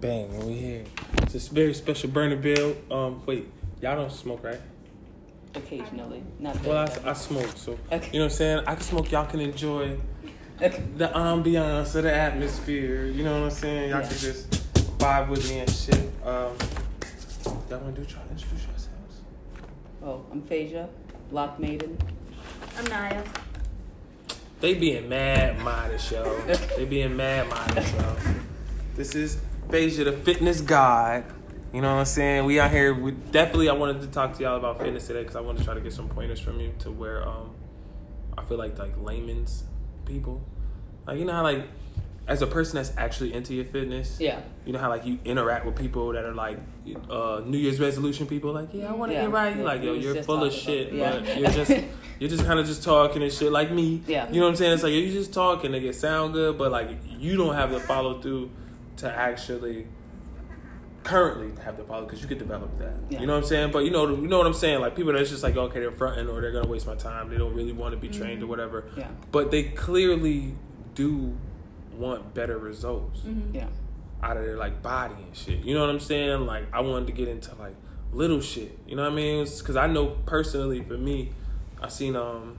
Bang, and we here. It's a very special Burn n Build. Um, wait, y'all don't smoke, right? Occasionally, not Well, I, I smoke, so Okay. you know what I'm saying. I can smoke. Y'all can enjoy Okay. the ambiance of the atmosphere. You know what I'm saying. Y'all Yeah. can just vibe with me and shit. Um, y'all want to do try to introduce yourselves? Oh, I'm Phasia, Block Maiden. I'm Naya. They being mad modest, yo. they being mad modest, yo. This is Phasia, the fitness god. You know what I'm saying? We out here. We definitely. I wanted to talk to y'all about fitness today because I wanted to try to get some pointers from you to where um, I feel like like layman's people, like you know how like as a person that's actually into your fitness, Yeah. you know how like you interact with people that are like uh, New Year's resolution people, like yeah, I want to Yeah. get right. Yeah, like yo, you're full of shit, about- but yeah. you're just you're just kind of just talking and shit like me. Yeah. You know what I'm saying? It's like you just talking, they get sound good, but like you don't have the follow through to actually currently have the follow because you could develop that. Yeah. You know what I'm saying? But you know, you know what I'm saying? Like people that's just like okay, they're fronting or they're gonna waste my time. They don't really want to be trained or whatever. Yeah. But they clearly do want better results Yeah. out of their like body and shit. You know what I'm saying? Like I wanted to get into like little shit. You know what I mean? Because I know personally for me, I seen um.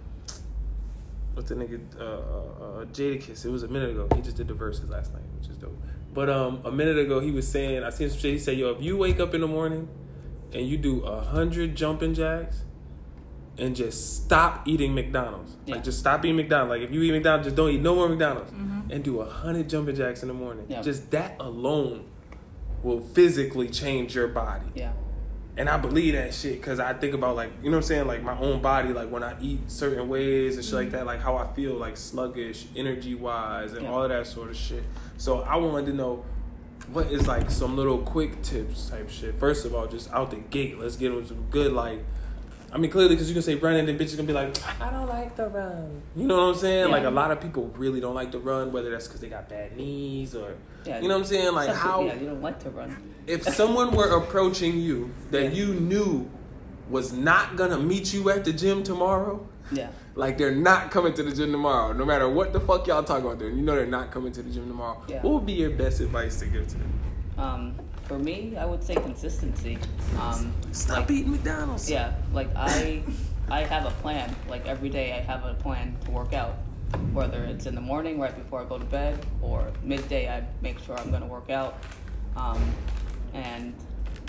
What's the nigga? Uh, uh, uh, Jadakiss. It was a minute ago. He just did the Verzuz last night, which is dope. But um, a minute ago, he was saying, I seen some shit. He said, "Yo, if you wake up in the morning and you do a hundred jumping jacks and just stop eating McDonald's, Yeah. like just stop eating McDonald's. Like if you eat McDonald's, just don't eat no more McDonald's, and do a hundred jumping jacks in the morning. Yeah. Just that alone will physically change your body. Yeah. And I believe that shit because I think about like you know what I'm saying like my own body like when I eat certain ways and shit like that like how I feel like sluggish energy wise and Yeah. all of that sort of shit. So I wanted to know what is like some little quick tips type shit. First of all, just out the gate, let's get them some good like. I mean, clearly, because you can say run, and then bitches gonna be like, I don't like the run. You know what I'm saying? Yeah. Like a lot of people really don't like to run, whether that's because they got bad knees or, Yeah. you know what I'm saying? Like how Yeah, you don't like to run. if someone were approaching you that Yeah. you knew was not gonna meet you at the gym tomorrow, Yeah. Like they're not coming to the gym tomorrow, no matter what the fuck y'all talk about, them, you know they're not coming to the gym tomorrow. Yeah. What would be your best advice to give to them? Um, for me, I would say consistency. Um, Stop like, eating McDonald's. Yeah, like I, I have a plan. Like every day, I have a plan to work out. Whether it's in the morning, right before I go to bed, or midday, I make sure I'm gonna work out. Um, and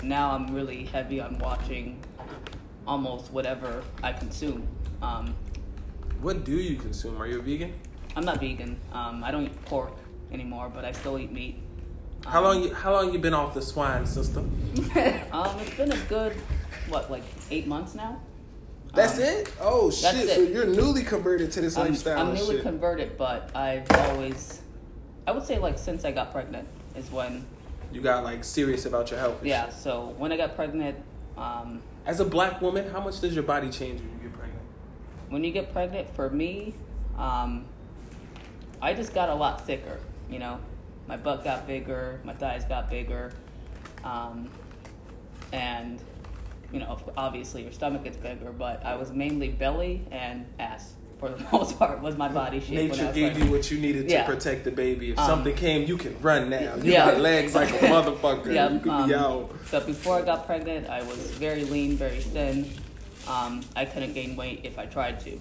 now I'm really heavy on watching almost whatever I consume. Um, What do you consume? Are you a vegan? I'm not vegan. Um, I don't eat pork anymore, but I still eat meat. How Um, long you How long you been off the swine, system? Um, it's been a good, what, like eight months now. That's Um, it. Oh shit! it. So you're newly converted to this I'm, lifestyle. I'm newly shit. converted, but I've always, I would say like since I got pregnant is when, you got like serious about your health. yeah. shit. So when I got pregnant, um, As a black woman, how much does your body change when you get pregnant? when you get pregnant, for me, um, I just got a lot thicker. You know, my butt got bigger, my thighs got bigger, um, and you know, obviously your stomach gets bigger. But I was mainly belly and ass for the most part was my body shape. Nature gave pregnant. you what you needed to Yeah. protect the baby. If Um, something came, you can run now. You yeah. got legs like a motherfucker. Yeah, you could um, be out. But before I got pregnant, I was very lean, very thin. Um, I couldn't gain weight if I tried to.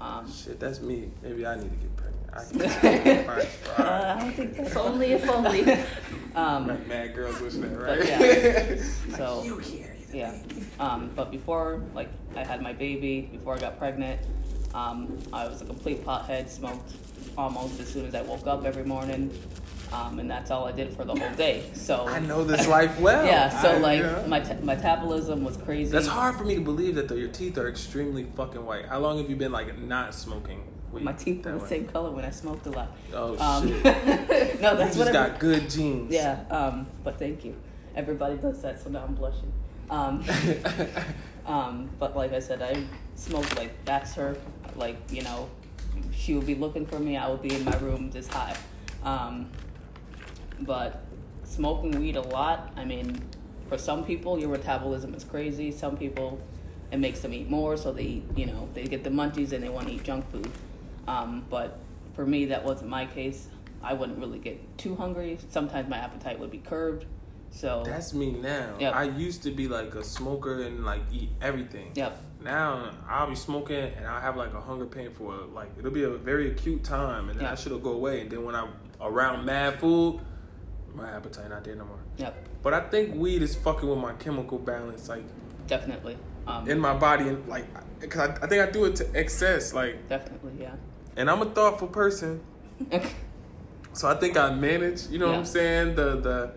Um, Shit, that's me. Maybe I need to get pregnant. I can uh. I don't think that's only, if only. um, Mad- Mad girls wish that, right? yeah. So you here. yeah. Um, but before, like, I had my baby. Before I got pregnant, um, I was a complete pothead. Smoked almost as soon as I woke up every morning. Um, and that's all I did for the whole day. So I know this life well. yeah. So I- like yeah. my t- metabolism was crazy. That's hard for me to believe that though. Your teeth are extremely fucking white. How long have you been like not smoking? weed My teeth were the way? same color when I smoked a lot. Oh Um, shit! no, You that's just what I got good genes. Yeah, um, but thank you. Everybody does that, so now I'm blushing. Um, um, but like I said, I smoked like that's her. Like you know, she would be looking for me. I would be in my room just high. But smoking weed a lot. I mean, for some people, your metabolism is crazy. Some people, it makes them eat more, so they eat, you know they get the munchies and they want to eat junk food. Um, but for me, that wasn't my case. I wouldn't really get too hungry. Sometimes my appetite would be curbed. So That's me now. Yep. I used to be like a smoker and like eat everything. yep, Now I'll be smoking and I'll have like a hunger pain for like it'll be a very acute time and then Yeah. that shit'll go away and then when I'm around mad food, my appetite not there no more. yep, But I think weed is fucking with my chemical balance, like definitely. Um, in my body, and like, cause I, I think I do it to excess, like, definitely, yeah. and I'm a thoughtful person, so I think I manage. You know what I'm saying? The the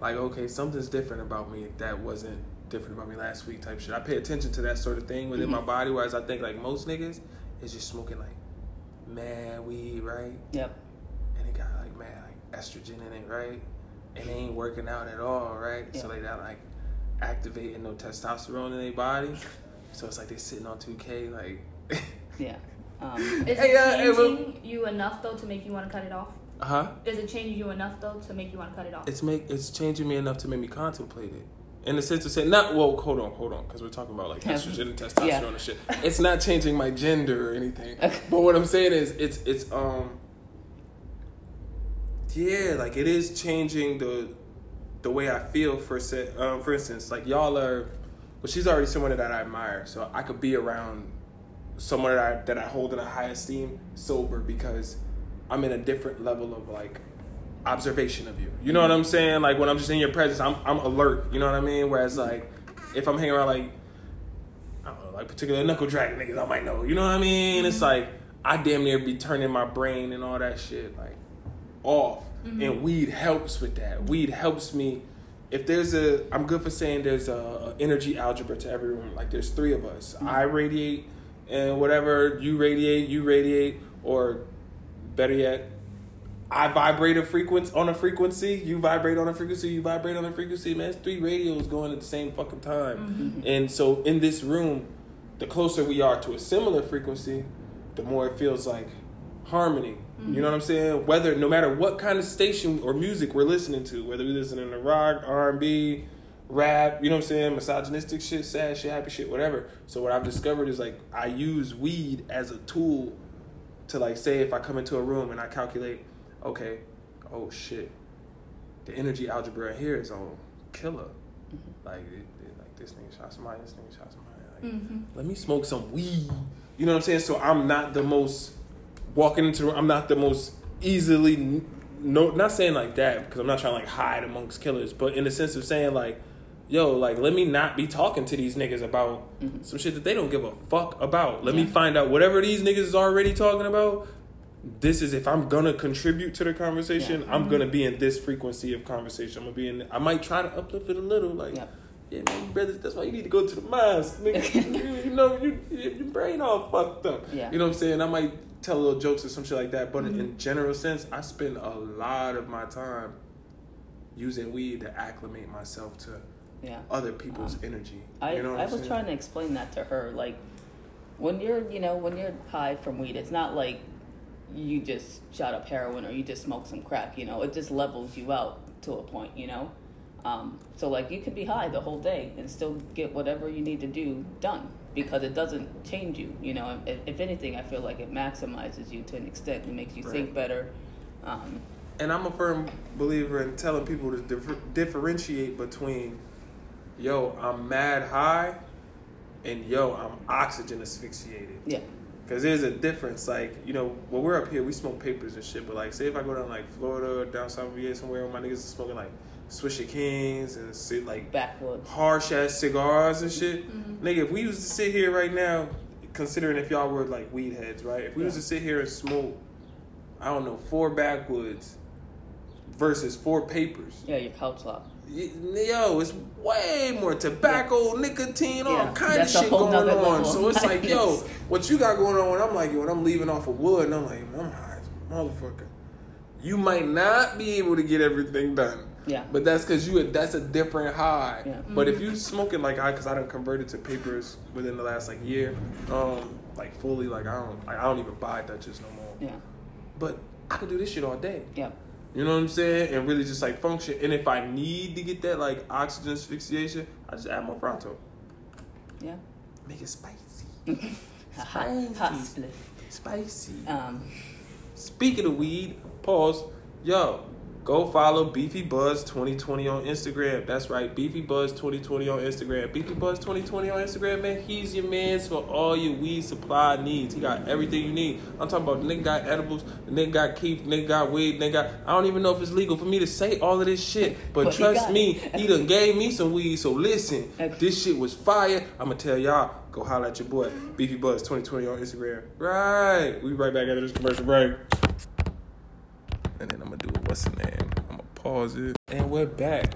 like, okay, something's different about me that wasn't different about me last week, type shit. I pay attention to that sort of thing within my Mhm. body, whereas I think like most niggas is just smoking like mad weed, right? Yep. and it got like mad like estrogen in it, right? And they ain't working out at all, right? So Yeah. they not like activating no testosterone in their body. So it's like they sitting on two K, like, Yeah. Um, Is Hey, it uh, hey, changing you enough though to make you want to cut it off? Uh huh? Is it changing you enough though to make you want to cut it off? It's make it's changing me enough to make me contemplate it. In the sense of saying, not well, hold on, hold on, because we're talking about like estrogen and testosterone Yeah. and shit. It's not changing my gender or anything. Okay. But what I'm saying is, it's it's um, yeah, like it is changing the the way I feel. For se- um, for instance, like y'all are, well, she's already someone that I admire, so I could be around someone that I that I hold in a high esteem sober because I'm in a different level of like observation of you. You know what I'm saying? Like when I'm just in your presence, I'm I'm alert. You know what I mean? Whereas like if I'm hanging around like I don't know, like particular knuckle dragon niggas, I might know. You know what I mean? It's like I damn near be turning my brain and all that shit like off. And mm-hmm. weed helps with that. Weed helps me. If there's a, I'm good for saying there's a, a energy algebra to every room. Like there's three of us. Mm-hmm. I radiate, and whatever you radiate, you radiate, or better yet, I vibrate a frequency on a frequency. You vibrate on a frequency. You vibrate on a frequency. Man, it's three radios going at the same fucking time. Mm-hmm. And so in this room, the closer we are to a similar frequency, the more it feels like harmony. You know what I'm saying? Whether no matter what kind of station or music we're listening to, whether we're listening to rock, R and B, rap, you know what I'm saying, misogynistic shit, sad shit, happy shit, whatever. So what I've discovered is like I use weed as a tool to like say if I come into a room and I calculate, okay, oh shit, the energy algebra here is on killer. Like, it, it- like this nigga shot somebody, this nigga shot somebody. Like, Mm-hmm. let me smoke some weed. You know what I'm saying? So I'm not the most walking into. the- I'm not the most easily. No, not saying like that because I'm not trying to like hide amongst killers, but in the sense of saying like, yo, like let me not be talking to these niggas about mm-hmm. some shit that they don't give a fuck about. Let me find out whatever these niggas is already talking about. This is if I'm gonna contribute to the conversation, Yeah. I'm mm-hmm. gonna be in this frequency of conversation. I'm gonna be in. I might try to uplift it a little, like. Yeah. Yeah, man, brothers, that's why you need to go to the mosque. Nigga. you, you know, you, your brain all fucked up. Yeah. You know what I'm saying? I might tell little jokes or some shit like that, but in mm-hmm. general sense, I spend a lot of my time using weed to acclimate myself to yeah. other people's um, energy. I, you know what I was saying? trying to explain that to her. Like, when you're, you know, when you're high from weed, it's not like you just shot up heroin or you just smoke some crack. You know, it just levels you out to a point. You know, um, so like you could be high the whole day and still get whatever you need to do done because it doesn't change you. You know, if, if anything, I feel like it maximizes you to an extent. It makes you think better. Um, And I'm a firm believer in telling people to differ- differentiate between, yo, I'm mad high, and yo, I'm oxygen asphyxiated. yeah, Cause there's a difference, like you know, when we're up here, we smoke papers and shit. But like, say if I go down like Florida or down south VA somewhere, where my niggas is smoking like Swisher Kings and sit like backwoods. harsh ass cigars and shit. Mm-hmm. Nigga, if we used to sit here right now, considering if y'all were like weed heads, right? If we was to sit here and smoke, I don't know, four backwoods versus four papers. Yeah, your couch lock. Yo, it's way more tobacco, nicotine, all Yeah, kind of that's a shit going on. level. So it's like, yo, what you got going on? When I'm like, yo, when I'm leaving off of wood, and I'm like, I'm high motherfucker. You might not be able to get everything done. Yeah. But that's because you that's a different high. Yeah. But if you smoking like I, because I done converted to papers within the last like year, um, like fully, like I don't, like, I don't even buy Dutchess no more. Yeah, But I could do this shit all day. yeah, You know what I'm saying? And really just like function. And if I need to get that like oxygen asphyxiation, I just add more Pronto. yeah. Make it spicy. hot, hot Spicy. split. Spicy. Um, Speaking of weed, pause. Yo, go follow Beefy Buds 2020 on Instagram. That's right, Beefy Buds 2020 on Instagram. Beefy Buds 2020 on Instagram, man. He's your man for all your weed supply needs. He got everything you need. I'm talking about the nigga got edibles, the nigga got keef, the nigga got weed, the nigga got. I don't even know if it's legal for me to say all of this shit, but, But trust got me, he done gave me some weed. So listen, this shit was fire. I'm gonna tell y'all. Go holler at your boy, Beefy Buds 2020 on Instagram. Right. We right back after this commercial break. And then I'm gonna do a what's the name? Pause it. And we're back.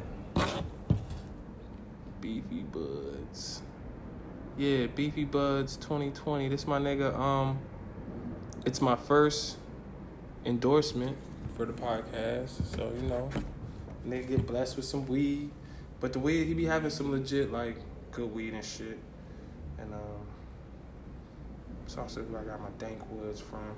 Beefy Buds. Yeah, Beefy Buds 2020. This my nigga. Um, it's my first endorsement for the podcast. So you know, nigga get blessed with some weed, but the weed he be having some legit like good weed and shit. And um, it's also who I got my Dank Woods from.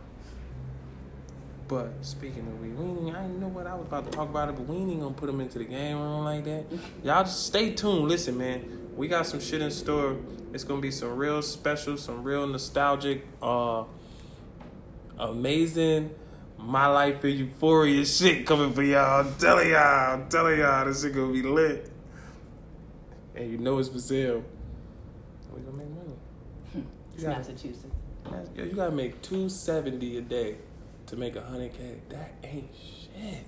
But speaking of weed, we ain't, I didn't know what I was about to talk about it, but we ain't gonna put them into the game room like that. Y'all just stay tuned. Listen, man, we got some shit in store. It's gonna be some real special, some real nostalgic, uh, amazing, my life in euphoria shit coming for y'all. I'm telling y'all, I'm telling y'all, this shit gonna be lit. And you know it's for sale. We gonna make money. It's You gotta- Massachusetts. You gotta make two seventy a day to make a hundred k. That ain't shit.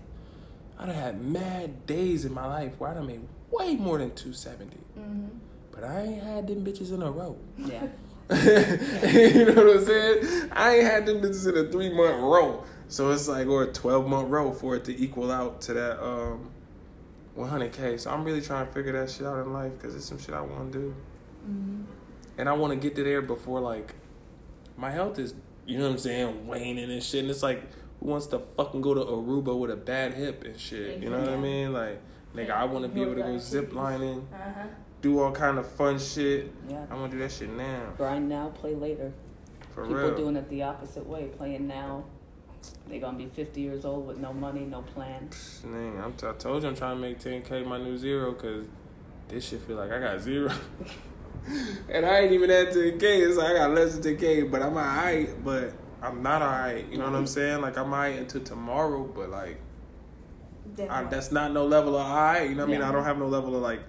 I done had mad days in my life where I done made way more than two seventy, Mm-hmm. but I ain't had them bitches in a row. Yeah. you know what I'm saying? I ain't had them bitches in a three month row, so it's like or a twelve month row for it to equal out to that um. 100k. So I'm really trying to figure that shit out in life because it's some shit I want to do Mm-hmm. and I want to get to there before like my health is, you know what I'm saying, waning and shit. And it's like, who wants to fucking go to Aruba with a bad hip and shit? You know what I mean? Like, nigga, I want to be able to go zip lining, Uh-huh. do all kind of fun shit. Yeah. I want to do that shit now, Grind now, play later. for People real. doing it the opposite way, playing now. They're gonna be 50 years old with no money, no plan. Nigga, I'm t- I told you I'm trying to make 10k my new zero because this shit feel like I got zero. and I ain't even at 10k. It's like I got less than 10k, but I'm alright. But I'm not alright. You know what I'm saying? Like I'm alright until tomorrow, but like I, that's not no level of alright. You know what I mean? I don't have no level of like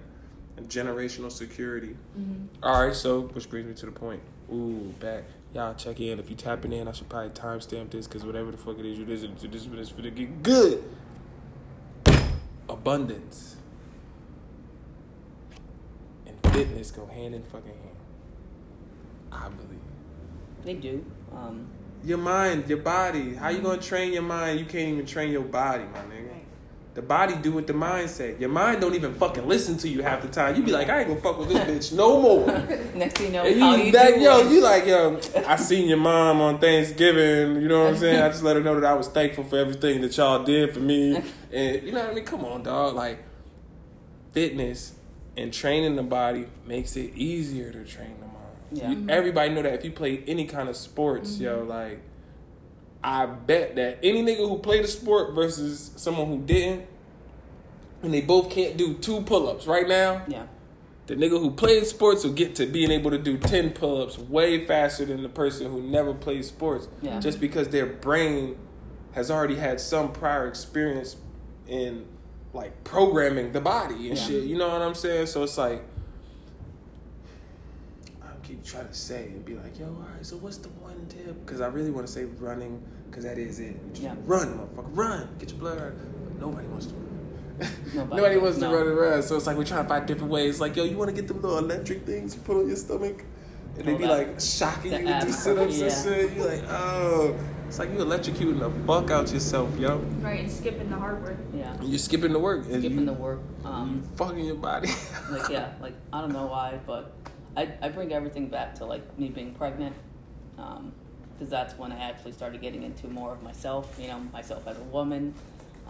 generational security. Mhm. All right, so which brings me to the point. Ooh, back. Y'all check in. If you tapping in, I should probably timestamp this because whatever the fuck it is you listen to, this one is for to get good. Abundance and fitness go hand in fucking hand. I believe. They do. Um, Your mind, your body. How you gonna train your mind? You can't even train your body, my nigga. Right. The body do what the mind say. Your mind don't even fucking listen to you half the time. You be like, I ain't gonna fuck with this bitch no more. next thing you know, And how you, you that, doing? yo, you like, yo, I seen your mom on Thanksgiving, you know what I'm saying? I just let her know that I was thankful for everything that y'all did for me. And you know what I mean? Come on, dog. Like, fitness and training the body makes it easier to train the mind. Yeah. You- mm-hmm. everybody know that if you play any kind of sports, yo, mm-hmm. like, I bet that any nigga who played a sport versus someone who didn't, and they both can't do two pull-ups right now, yeah. the nigga who played sports will get to being able to do 10 pull ups way faster than the person who never played sports. Yeah. Just because their brain has already had some prior experience in like programming the body and Yeah. shit. You know what I'm saying? So it's like, I keep trying to say and be like, yo, all right, so what's the one tip? Because I really want to say running, because that is it. Just Yeah. Run, motherfucker, run. Get your blood right. But nobody wants to run. Nobody Nobody, wants to no. run around. So it's like we're trying to find different ways. Like, yo, you want to get them little electric things you put on your stomach? And they be like shocking the you to do sit ups yeah. and shit. You're like, oh. It's like you electrocuting the fuck out yourself, yo. Right, and skipping the hard work. Yeah. You're skipping the work. And Skipping you, the work. you Um, fucking your body. like yeah, like I don't know why, but I I bring everything back to like me being pregnant, because that's when I actually started getting into more of myself. You know, myself as a woman,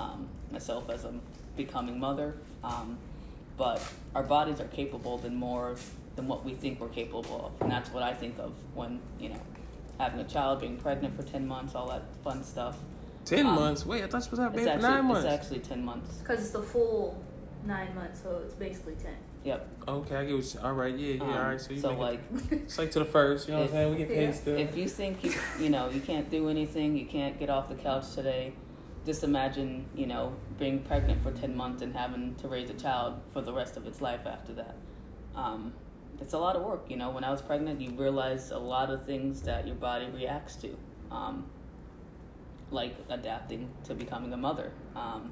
um, myself as a becoming mother. Um, but our bodies are capable than more than what we think we're capable of, and that's what I think of when you know having a child, being pregnant for ten months, all that fun stuff. Ten Um, months? Wait, I thought you supposed to have a It's baby for actually nine months. it's actually ten months. Because it's the full nine months, so it's basically ten. Yep. Okay, I get what you, all right, yeah, yeah, Um, all right. So you so like. it, it's like to the first, you know what I'm saying? We get paid Yeah. still. If you think you you know you can't do anything, you can't get off the couch today, just imagine, you know, being pregnant for 10 months and having to raise a child for the rest of its life after that. Um, it's a lot of work, you know. When I was pregnant, you realize a lot of things that your body reacts to, um, like adapting to becoming a mother. Um,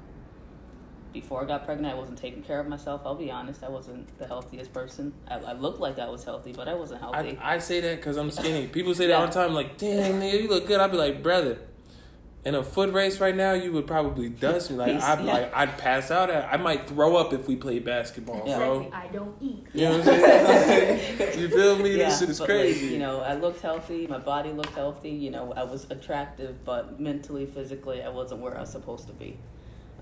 before I got pregnant, I wasn't taking care of myself. I'll be honest, I wasn't the healthiest person. I, I looked like I was healthy, but I wasn't healthy. I, I say that because I'm skinny. People say that all the time, like, damn, nigga, you look good. I'd be like, brother, in a foot race right now, you would probably dust me. Like, I'd, Yeah. like, I'd pass out. At, I might throw up if we played basketball, Yeah. bro. I don't eat. You know what I'm saying? you feel me? yeah, this shit is but, like, crazy. you know, I looked healthy. My body looked healthy. You know, I was attractive, but mentally, physically, I wasn't where I was supposed to be.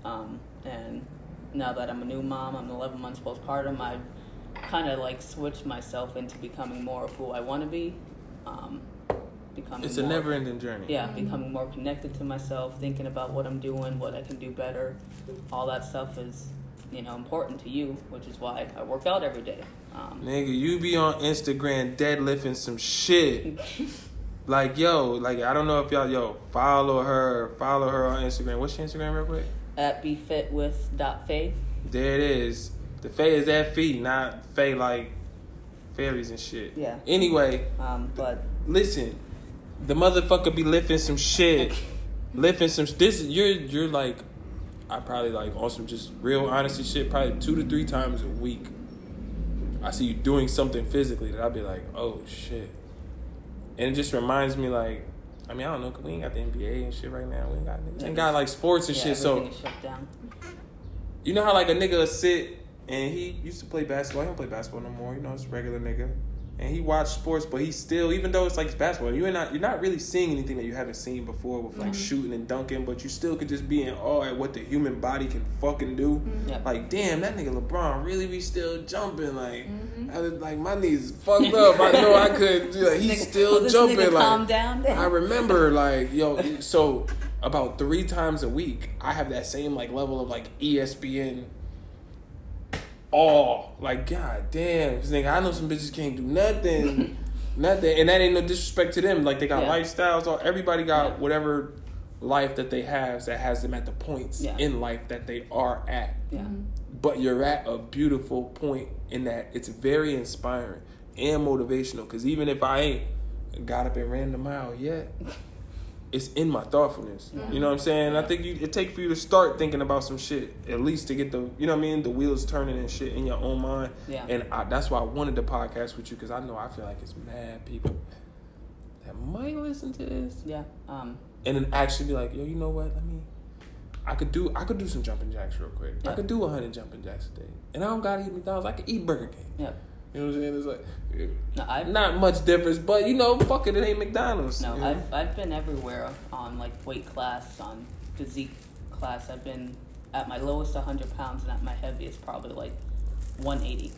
Um, and now that I'm a new mom, I'm 11 months postpartum. I've kind of like switched myself into becoming more of who I want to be. Um, becoming it's a more- never ending journey. yeah, becoming more connected to myself, thinking about what I'm doing, what I can do better. All that stuff is, you know, important to you, which is why I work out every day. Um, Nigga, you be on Instagram deadlifting some shit. Like, yo, like, I don't know if y'all, yo, follow her, follow her on Instagram. What's your Instagram, real quick? at befitwith.faith. There it is. The Faye is that fee, not Faye like fairies and shit. Yeah. Anyway, Um, but listen, the motherfucker be lifting some shit, lifting some. This you're you're like, I probably like on some just real honesty shit. Probably two to three times a week. I see you doing something physically that I'd be like, oh shit, and it just reminds me like. I mean, I don't know, 'cause we ain't got the NBA and shit right now. We ain't got, we ain't got like sports and yeah, shit. So shut down. you know how like a nigga sit and he used to play basketball. He don't play basketball no more. You know, it's regular nigga. And he watched sports, but he still, even though it's like it's basketball, you're not you're not really seeing anything that you haven't seen before with like mm-hmm. shooting and dunking, but you still could just be in awe at what the human body can fucking do. Mm-hmm. Yep. Like, damn, that nigga LeBron really be still jumping. Like, mm-hmm. I was like my knees fucked up. I know I could. do Like, he's Nigga, still will this jumping. like, calm down. I remember like yo, so about three times a week, I have that same like level of like ESPN awe. Like god damn, this nigga, I know some bitches can't do nothing, nothing, and that ain't no disrespect to them. Like they got Yeah. lifestyles. All everybody got Yeah. whatever life that they have that has them at the points Yeah. in life that they are at yeah. Mm-hmm. but you're at a beautiful point in that it's very inspiring and motivational. Because even if I ain't got up and ran the mile yet, it's in my thoughtfulness. You know what I'm saying? I think you, it takes for you to start thinking about some shit at least to get the you know what I mean the wheels turning and shit in your own mind. Yeah. And I, that's why I wanted the podcast with you because I know I feel like it's mad people that might listen to this Yeah. Um, and then actually be like, yo, you know what? Let me. I could do I could do some jumping jacks real quick. I could do a hundred jumping jacks a day, and I don't gotta eat McDonald's. I could eat Burger King. yeah. You know what I'm saying? It's like No, I've not much difference, but you know, fuck it, it ain't McDonald's. no, you know? I've I've been everywhere on like weight class, on physique class. I've been at my lowest 100 pounds and at my heaviest probably like 180.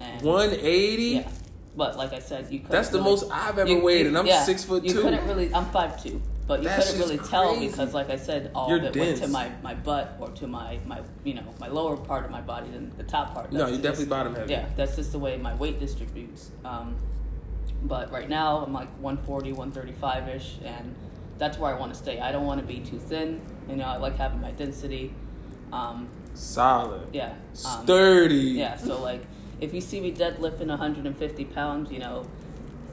And 180. Yeah. But like I said, you That's the really- most I've ever you- weighed, you- and I'm yeah, six foot two. You couldn't really. I'm five two, but you couldn't really tell because, like I said, all You're of it went to my, my butt or to my, my you know my lower part of my body than the top part. No, you definitely bottom heavy. Yeah, that's just the way my weight distributes. Um, but right now I'm like 140, 135 ish, and that's where I want to stay. I don't want to be too thin. You know, I like having my density. Um, Solid. yeah. Um, Sturdy. yeah, so like if you see me deadlifting 150 pounds, you know,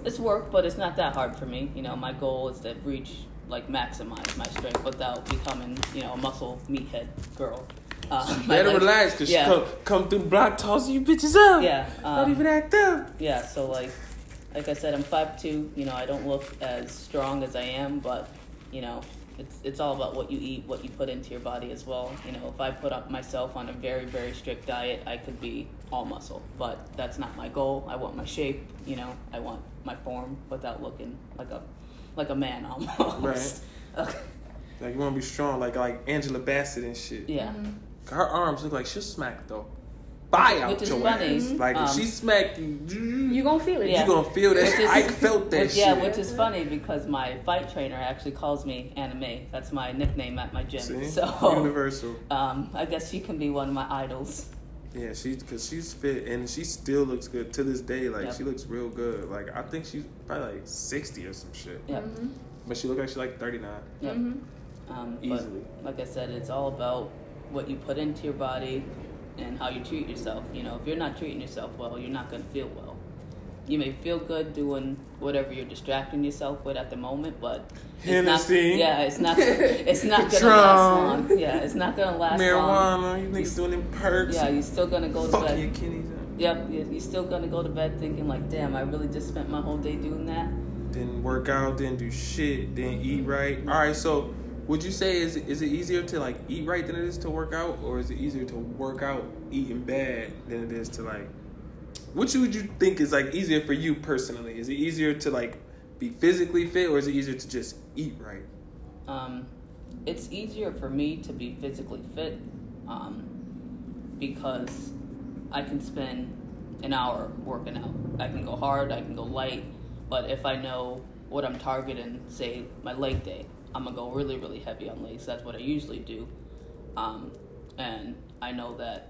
it's work, but it's not that hard for me. You know, my goal is to reach like maximize my strength without becoming, you know, a muscle meathead girl. Um, Better like- relax, cause yeah. she come, come through block tossing you bitches up. Yeah, Don't um, even act up. Yeah, so like like I said, I'm five two. You know, I don't look as strong as I am, but you know, it's it's all about what you eat, what you put into your body as well. You know, if I put up myself on a very very strict diet, I could be all muscle, but that's not my goal. I want my shape. You know, I want my form without looking like a like a man almost. Okay. Like you want to be strong, like like Angela Bassett and shit. Yeah. Her arms look like she'll smack though. fire out Which is your funny. ass. Like if Um, she smack you, You gonna feel it. Yeah. you gonna feel that. Which is- I felt that which, shit. Yeah, which is funny because my fight trainer actually calls me Anime. That's my nickname at my gym. See? So universal. um, I guess she can be one of my idols. Yeah, she because she's fit and she still looks good to this day. Like Yep. she looks real good. Like I think she's probably like sixty or some shit. Yep. Mm-hmm. But she look like she's like thirty nine. Yep. Mm-hmm. Um, Easily. But like I said, it's all about what you put into your body and how you treat yourself. You know, if you're not treating yourself well, you're not going to feel well. You may feel good doing whatever you're distracting yourself with at the moment, but it's not, yeah, it's not. It's not gonna last long. Yeah, it's not gonna last long. Marijuana, you niggas doing them perks. Yeah, you're still gonna go to bed. your kidneys up. Yep, you- you're still gonna go to bed thinking like, damn, I really just spent my whole day doing that. Didn't work out, didn't do shit, didn't eat right. All right, so would you say is is it easier to like eat right than it is to work out, or is it easier to work out eating bad than it is to like? Which would you think is like easier for you personally? Is it easier to like be physically fit, or is it easier to just eat right? Um, it's easier for me to be physically fit um, because I can spend an hour working out. I can go hard, I can go light, but if I know what I'm targeting, say my leg day, I'm gonna go really, really heavy on legs. That's what I usually do. Um, and I know that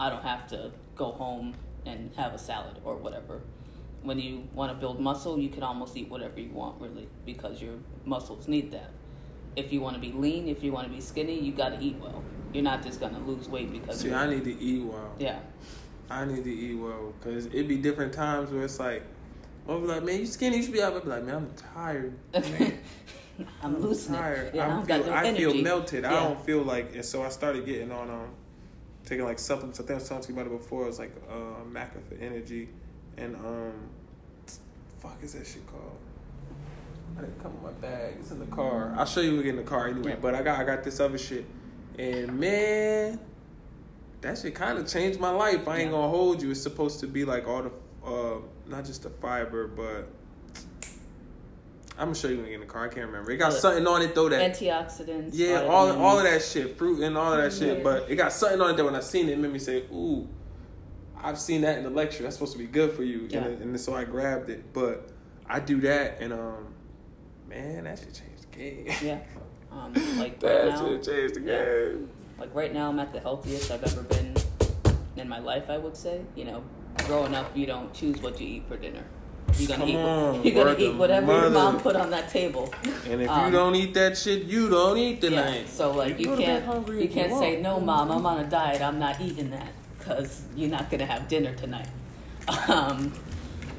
I don't have to go home and have a salad or whatever. When you want to build muscle, you can almost eat whatever you want, really, because your muscles need that. If you want to be lean, if you want to be skinny, you got to eat well. You're not just gonna lose weight because. See, I need to eat well. yeah, I need to eat well because it'd be different times where it's like, I'll be like, man, you skinny, you should be out. I'll be like, man, I'm tired. Man. I'm losing tired. it. Yeah, I don't feel, no I feel energy. melted. I don't feel like, and so I started getting on um, taking like supplements. I think I was talking to you about it before. It was like uh, Maca for energy, and um, fuck is that shit called? I didn't come in my bag. It's in the car. I'll show you when we get in the car anyway. But I got I got this other shit, and man, that shit kind of changed my life. I ain't gonna hold you. It's supposed to be like all the, uh, not just the fiber, but. I'm gonna show you when we get in the car. I can't remember. It got Look, something on it though that Antioxidants. yeah, all all of that shit, fruit and all of that shit. Yeah. But it got something on it that when I seen it, it made me say, "Ooh, I've seen that in the lecture. That's supposed to be good for you." Yeah. And, and so I grabbed it. But I do that, and um, man, that shit changed the game. Yeah. Um, like right that changed the yeah. game. like right now, I'm at the healthiest I've ever been in my life. I would say. You know, growing up, you don't choose what you eat for dinner. You're gonna Come eat. on, you're gonna eat to whatever your mom put on that table. And if Um, you don't eat that shit, you don't eat Yeah. tonight. So like you, go to bed can't hungry you can't you say no, mom. I'm on a diet. I'm not eating that because you're not gonna have dinner tonight. Um,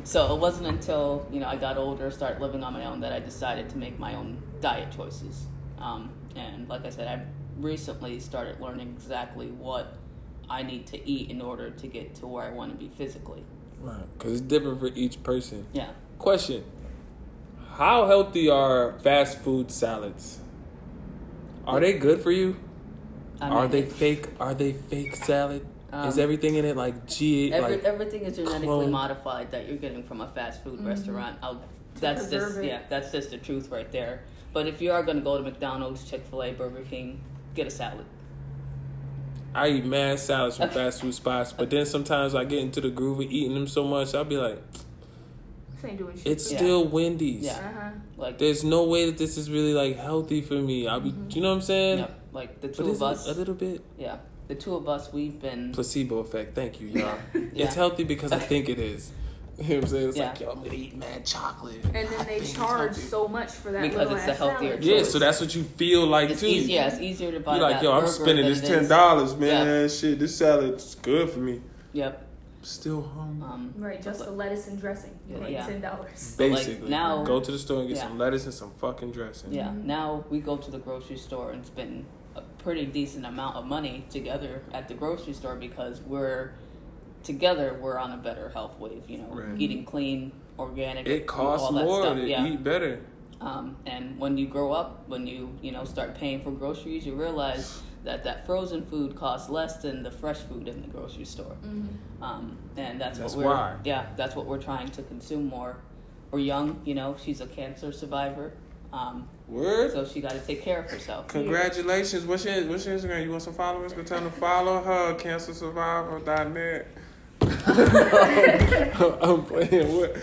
so it wasn't until you know I got older, started living on my own, that I decided to make my own diet choices. Um, and like I said, I recently started learning exactly what I need to eat in order to get to where I want to be physically. Right, because it's different for each person. Yeah. Question: How healthy are fast food salads? Are they good for you? I are they fake? Are they fake salad? Is Um, everything in it like G? Every, like everything is genetically clone- modified that you're getting from a fast food Mhm. restaurant. I'll, that's just it. yeah, that's just the truth right there. But if you are going to go to McDonald's, Chick Fil A, Burger King, get a salad. I eat mad salads from fast food spots, but then sometimes I get into the groove of eating them so much, I'll be like, This ain't doing shit. it's Yeah. still Wendy's. Yeah. Uh huh. Like There's no way that this is really like healthy for me. I'll be, you know what I'm saying? yeah, like the two is of us. a little bit yeah, the two of us. We've been placebo effect? Thank you, y'all. Yeah. It's healthy because I think it is. You know what I'm saying? It's Yeah. like, yo, I'm gonna eat mad chocolate. And then they charge so much for that Because it's a healthier salad. Yeah, so that's what you feel like it's too. easy, yeah, it's easier to buy. You're like, that yo, I'm spending this ten dollars, man. Shit, this salad's good for me. Yep. Still hungry. Um, Right, just the lettuce and dressing. Yeah, Like yeah. ten dollars. but, like, Basically, now- go to the store and get Yeah. some lettuce and some fucking dressing. Yeah, Mhm. now we go to the grocery store and spend a pretty decent amount of money together at the grocery store because we're together we're on a better health wave, you know, Right. eating clean, organic. It costs all that more stuff, to yeah. eat better. Um, and when you grow up, when you you know start paying for groceries, you realize that that frozen food costs less than the fresh food in the grocery store. Mm-hmm. Um, and that's, That's what we're why. yeah, that's what we're trying to consume more. We're young, you know. She's a cancer survivor, um, Word. so she got to take care of herself. Congratulations. What's your What's your Instagram? You want some followers? Go tell them to follow her. CancerSurvivor.net. I'm playing. What?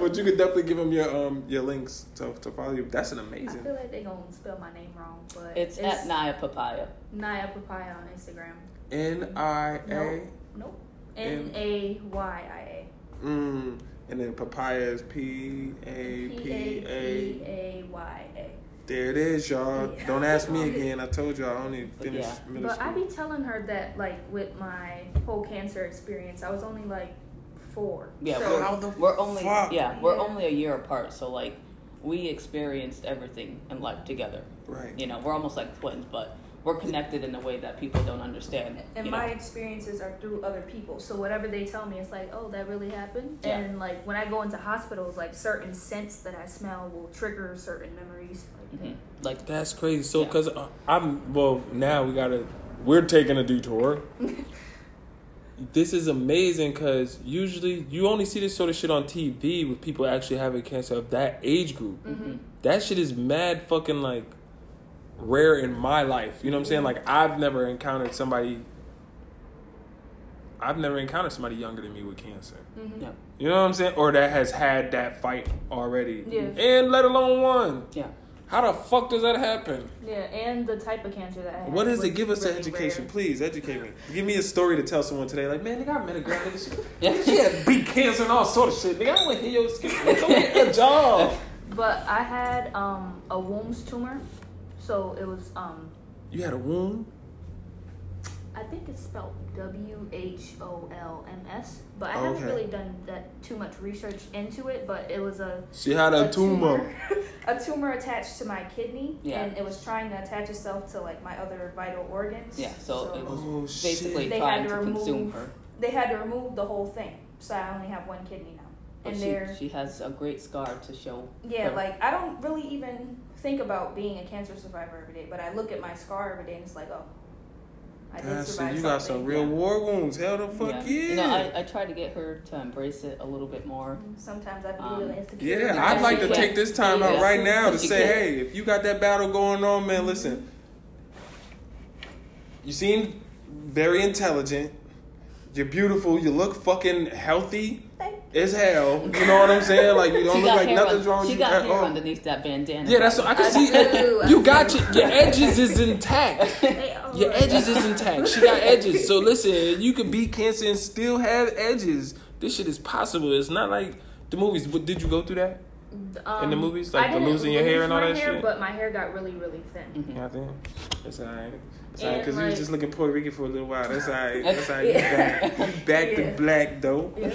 but you could definitely give them your um your links to to follow you. That's an amazing. I amazing. feel like they gonna spell my name wrong, but It's, at Naya Papaya. Naya Papaya on Instagram. N I A. Nope. Nope. N A Y I A. Mm. And then papaya is P A P P A A. P A Y A. There it is, y'all. Yeah. Don't ask me again. I told you I only finished yeah. middle But I school. be telling her that like with my whole cancer experience, I was only like four. Yeah, So- How the we're, we're only fuck? yeah we're Yeah. only a year apart. So like we experienced everything in life together. Right. You know, we're almost like twins, but we're connected in a way that people don't understand. And my know? experiences are through other people. So whatever they tell me, it's like, oh, that really happened. Yeah. And like when I go into hospitals, like certain scents that I smell will trigger certain memories. Like, Mhm. like That's crazy. So, cause uh, I'm well now we gotta we're taking a detour. this is amazing because usually you only see this sort of shit on TV with people actually having cancer of that age group. mhm. That shit is mad fucking like rare in my life. You know what I'm saying? Like I've never encountered somebody. I've never encountered somebody younger than me with cancer. Mhm. yeah You know what I'm saying? Or that has had that fight already. Yeah. And let alone one. yeah. How the fuck does that happen? Yeah, and the type of cancer that I had. What is it? Give us an education, rare. please. Educate me. Give me a story to tell someone today. Like, man, nigga, I met a girl. Nigga, Yeah. she, she had beat cancer and all sort of shit. Nigga, I want to hear your skin. Go get a job. But I had um, a Wilms tumor, so it was um, You had a wound. I think it's spelled W H O L M S, but I Oh, haven't okay. really done that too much research into it. But it was a She had a, tumor. a tumor attached to my kidney, Yeah. and it was trying to attach itself to like my other vital organs. Yeah, so it was Oh Basically. They trying had to to consume remove- her. they had to remove the whole thing, so I only have one kidney now. But And she, they're she has a great scar to show. yeah, her. like I don't really even think about being a cancer survivor every day, but I look at my scar every day and it's like, oh, I did God, so survive you got some real Yeah. war wounds. Hell the fuck yeah. You know, I, I try to get her to embrace it a little bit more. Sometimes I feel Um, really insecure. yeah, I'd like to she take this time out Yeah. right now to say, can't. hey, if you got that battle going on, man, listen. You seem very intelligent. You're beautiful. You look fucking healthy Thank as hell. You know what I'm saying? Like you don't she look like nothing's wrong She got hair all. underneath that bandana. Yeah, that's what I can I see. do, You got your, your edges is intact. Your edges is intact. She got edges. So listen, you could beat cancer and still have edges. This shit is possible. It's not like the movies. But did you go through that? Um, in the movies? Like the losing your hair and all that hair, shit? But my hair got really, really thin. Mhm. Yeah, I think it's alright. It's And, alright because you was just looking Puerto Rican for a little while. That's alright. That's alright. You Yeah. back, you back to black though. Yeah.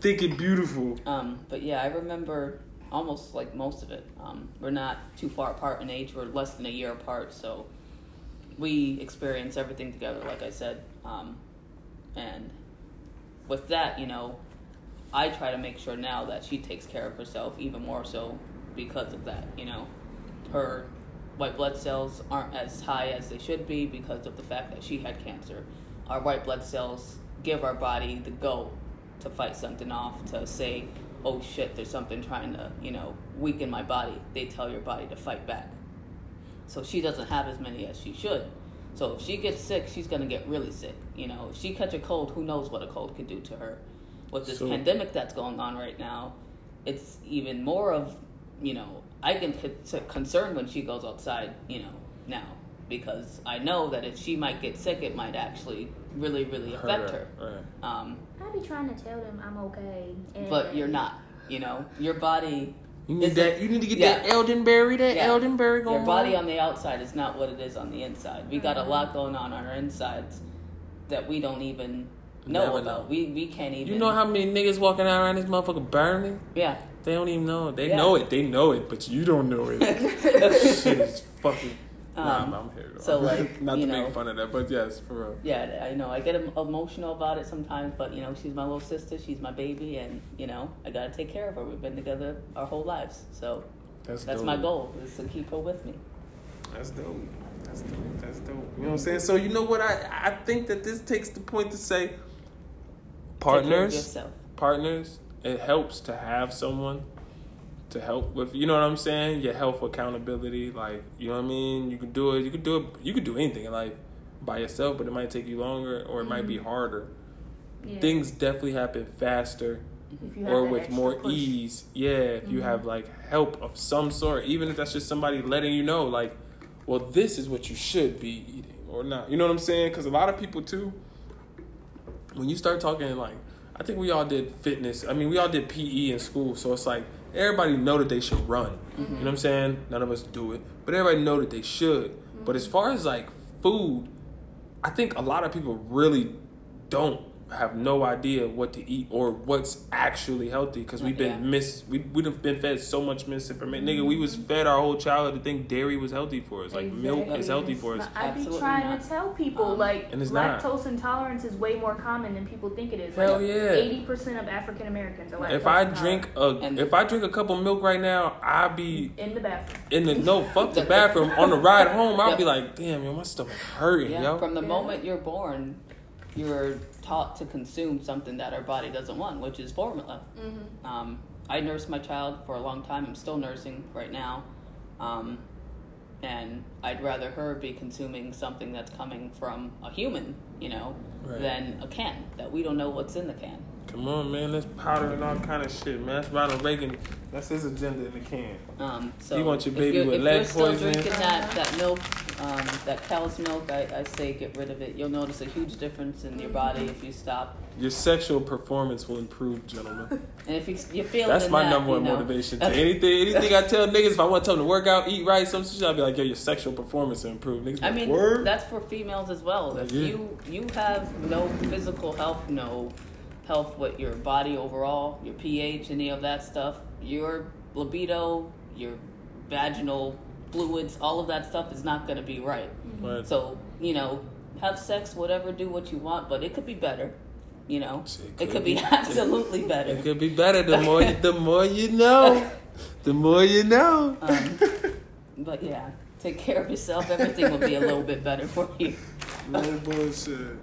Thick and beautiful. Um, but yeah, I remember almost like most of it. Um, we're not too far apart in age. We're less than a year apart, so we experience everything together. Like I said, um, and with that, you know, I try to make sure now that she takes care of herself even more so because of that. You know, her white blood cells aren't as high as they should be because of the fact that she had cancer. Our white blood cells give our body the go to fight something off, to say, oh shit, there's something trying to, you know, weaken my body. They tell your body to fight back. So she doesn't have as many as she should. So if she gets sick, she's gonna get really sick. You know, if she catch a cold, who knows what a cold could do to her. With this So- pandemic that's going on right now, it's even more of, you know, I get con- concerned when she goes outside, you know, now because I know that if she might get sick, it might actually really, really affect her. Right. Um, I be trying to tell them I'm okay. And but you're not. You know, your body, You need Is that. it- You need to get yeah. that eldenberry. That Yeah. elderberry going your body on. on the outside is not what it is on the inside. We got a mm-hmm. lot going on on our insides that we don't even know Never about. know. We we can't even. You know how many niggas walking out around this motherfucker burning? Yeah, They don't even know. They Yeah. know it. They know it, but you don't know it. That shit is fucking. Nah, Um, I'm, I'm here. so, like, not you to know- make fun of that, but yes, for real. yeah. I know. I get emotional about it sometimes, but you know, she's my little sister. She's my baby, and you know, I gotta take care of her. We've been together our whole lives, so That's that's dope. my goal is to keep her with me. That's dope. That's dope. That's dope. You know what I'm saying? So you know what? I I think that this takes the point to say, Take care of partners, yourself. partners. It helps to have someone to help with. You know what I'm saying? Your health accountability. Like you know what I mean? You can do it. You can do it. You can do anything in life by yourself, but it might take you longer or it might be harder. Yeah. Things definitely happen faster you or with more push. ease. Yeah, if you Mhm. have like help of some sort, even if that's just somebody letting you know, like, well, this is what you should be eating or not. You know what I'm saying? Because a lot of people too, when you start talking like, I think we all did fitness. I mean, we all did PE in school, so it's like everybody know that they should run. You know mm-hmm. what I'm saying? None of us do it, but everybody know that they should. But mm-hmm. as far as like food, I think a lot of people really don't have no idea what to eat or what's actually healthy because we've been Yeah. mis we we'd have been fed so much misinformation. Nigga, we was fed our whole childhood to think dairy was healthy for us, like milk is healthy for us. I be trying not. to tell people Um, like And it's not. lactose intolerance is way more common than people think it is. Hell like, yeah. Eighty percent of African Americans are lactose If I intolerant. drink a And- if I drink a cup of milk right now, I be in the bathroom, in the no fuck the bathroom on the ride home. I'll Yep. be like, damn, yo, my stomach hurting, Yeah, yo. from the Yeah. moment you're born, you're taught to consume something that our body doesn't want, which is formula. mm-hmm. Um, I nursed my child for a long time. I'm still nursing right now. Um, and I'd rather her be consuming something that's coming from a human, you know, Right. than a can that we don't know what's in the can. Come on, man, that's powder and all kind of shit, man. That's Ronald Reagan. That's his agenda in the can. Um, so You want your if baby with if lead you're still poisoning? drinking that, that milk, um, that cow's milk, I, I say get rid of it. You'll notice a huge difference in your body if you stop. Your sexual performance will improve, gentlemen. And if you, you feel That's my that, number one you know, motivation. To anything, anything I tell niggas, if I want to tell them to work out, eat right, some shit, I'll be like, yo, your sexual performance will improve. Niggas, I mean, word. that's for females as well. If Yeah. you you have no physical health, no health with your body overall, your pH, any of that stuff, your libido, your vaginal fluids, all of that stuff is not going to be right. Right. So you know, have sex, whatever, do what you want, but it could be better. You know, it could could be be. absolutely better. It could be better. The more, you, the more you know, the more you know. Um, but yeah, take care of yourself. Everything will be a little bit better for you. No bullshit.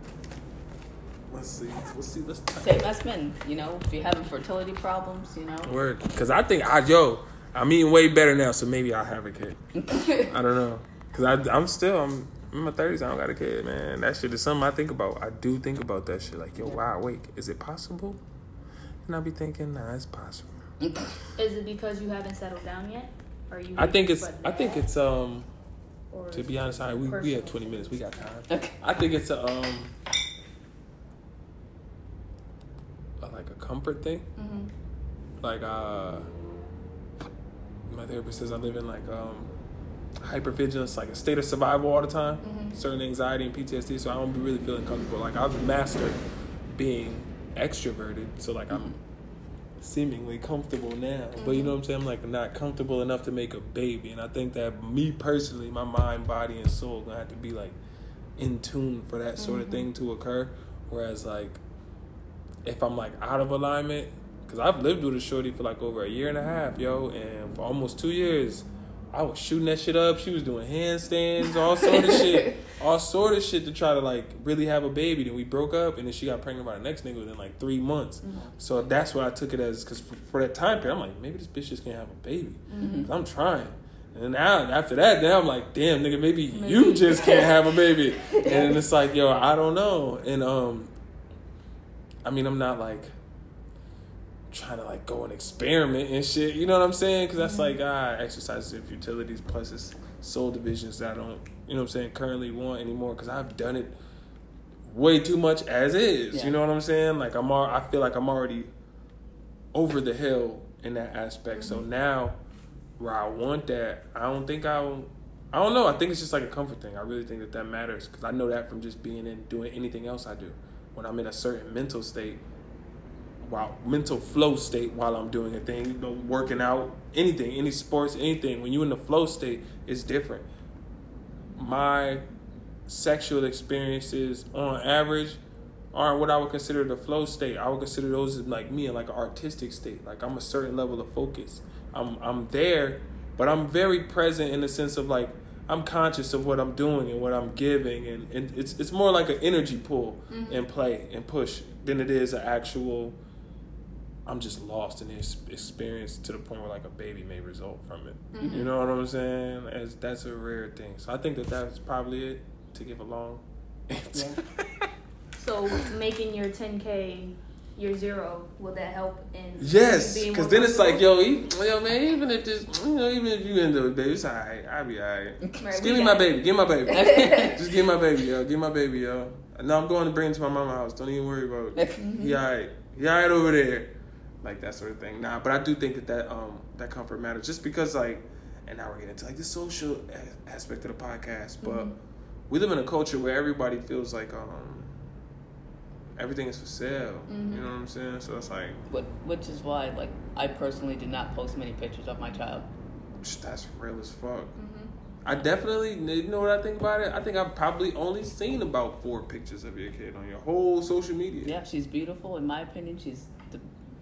Let's see. Let's see. Let's Same as men, you know, if you're having fertility problems, you know. Word. Because I think, I yo, I'm eating way better now, so maybe I'll have a kid. I don't know. Because I'm still, I'm in my 30s, I don't got a kid, man. That shit is something I think about. I do think about that shit. Like, yo, why wait, is it possible? And I'll be thinking, nah, it's possible. Is it because you haven't settled down yet? Or you? I think it's, I think it's, um, to be honest, all right, we, we had personal? 20 minutes. We got time. Okay. I think it's a, um, a, like a comfort thing. Mhm. like uh my therapist says I live in like um hypervigilance, like a state of survival all the time, Mhm. certain anxiety and PTSD. So I don't be really feeling comfortable. Like I've mastered being extroverted, so like I'm seemingly comfortable now. But you know what I'm saying? I'm like not comfortable enough to make a baby, and I think that me personally, my mind, body, and soul gonna have to be like in tune for that sort of thing to occur. Whereas like if I'm like out of alignment, because I've lived with a shorty for like over a year and a half, yo, and for almost two years, I was shooting that shit up. She was doing handstands, all sort of shit, all sort of shit to try to like really have a baby. Then we broke up, and then she got pregnant by the next nigga within like three months. So that's what I took it as, because for, for that time period, I'm like, maybe this bitch just can't have a baby. 'Cause I'm trying. And now after that, now I'm like, damn, nigga, maybe you just can't have a baby. And it's like, yo, I don't know. And um, I mean, I'm not like trying to like go and experiment and shit. You know what I'm saying? Because that's like ah, exercises and futilities plus it's soul divisions that I don't, you know what I'm saying, currently want anymore. Because I've done it way too much as is. Yeah. You know what I'm saying? Like I'm, al- I feel like I'm already over the hill in that aspect. So now, where I want that, I don't think I'll. I don't know. I think it's just like a comfort thing. I really think that that matters because I know that from just being in doing anything else I do. When I'm in a certain mental state, while mental flow state while I'm doing a thing, you know, working out, anything, any sports, anything. When you're in the flow state, it's different. My sexual experiences, on average, aren't what I would consider the flow state. I would consider those like me in like an artistic state. Like I'm a certain level of focus. I'm I'm there, but I'm very present in the sense of like I'm conscious of what I'm doing and what I'm giving, and, and it's it's more like an energy pull mm-hmm. and play and push than it is an actual. I'm just lost in this experience to the point where like a baby may result from it. Mm-hmm. You know what I'm saying? As that's a rare thing. So I think that that's probably it. To give a long answer. So making your 10k your zero will that help in Yes, because then it's like, comfortable? yo, even, yo, man, even if this, you know, even if you end up, baby, it's alright. I'll be alright. Right, Just give me my it. baby. Give me my baby. Just give me my baby, yo. Give me my baby, yo. No, I'm going to bring it to my mama's house. Don't even worry about it. He alright. You all right over there? Like that sort of thing. Nah, but I do think that that um that comfort matters just because like, and now we're getting into like the social a- aspect of the podcast, but Mhm. we live in a culture where everybody feels like um everything is for sale. Mhm. You know what I'm saying? So it's like But, which is why, like, I personally did not post many pictures of my child. that's real as fuck. Mm-hmm. I definitely, you know what I think about it? I think I've probably only seen about four pictures of your kid on your whole social media. Yeah, she's beautiful. In my opinion, she's the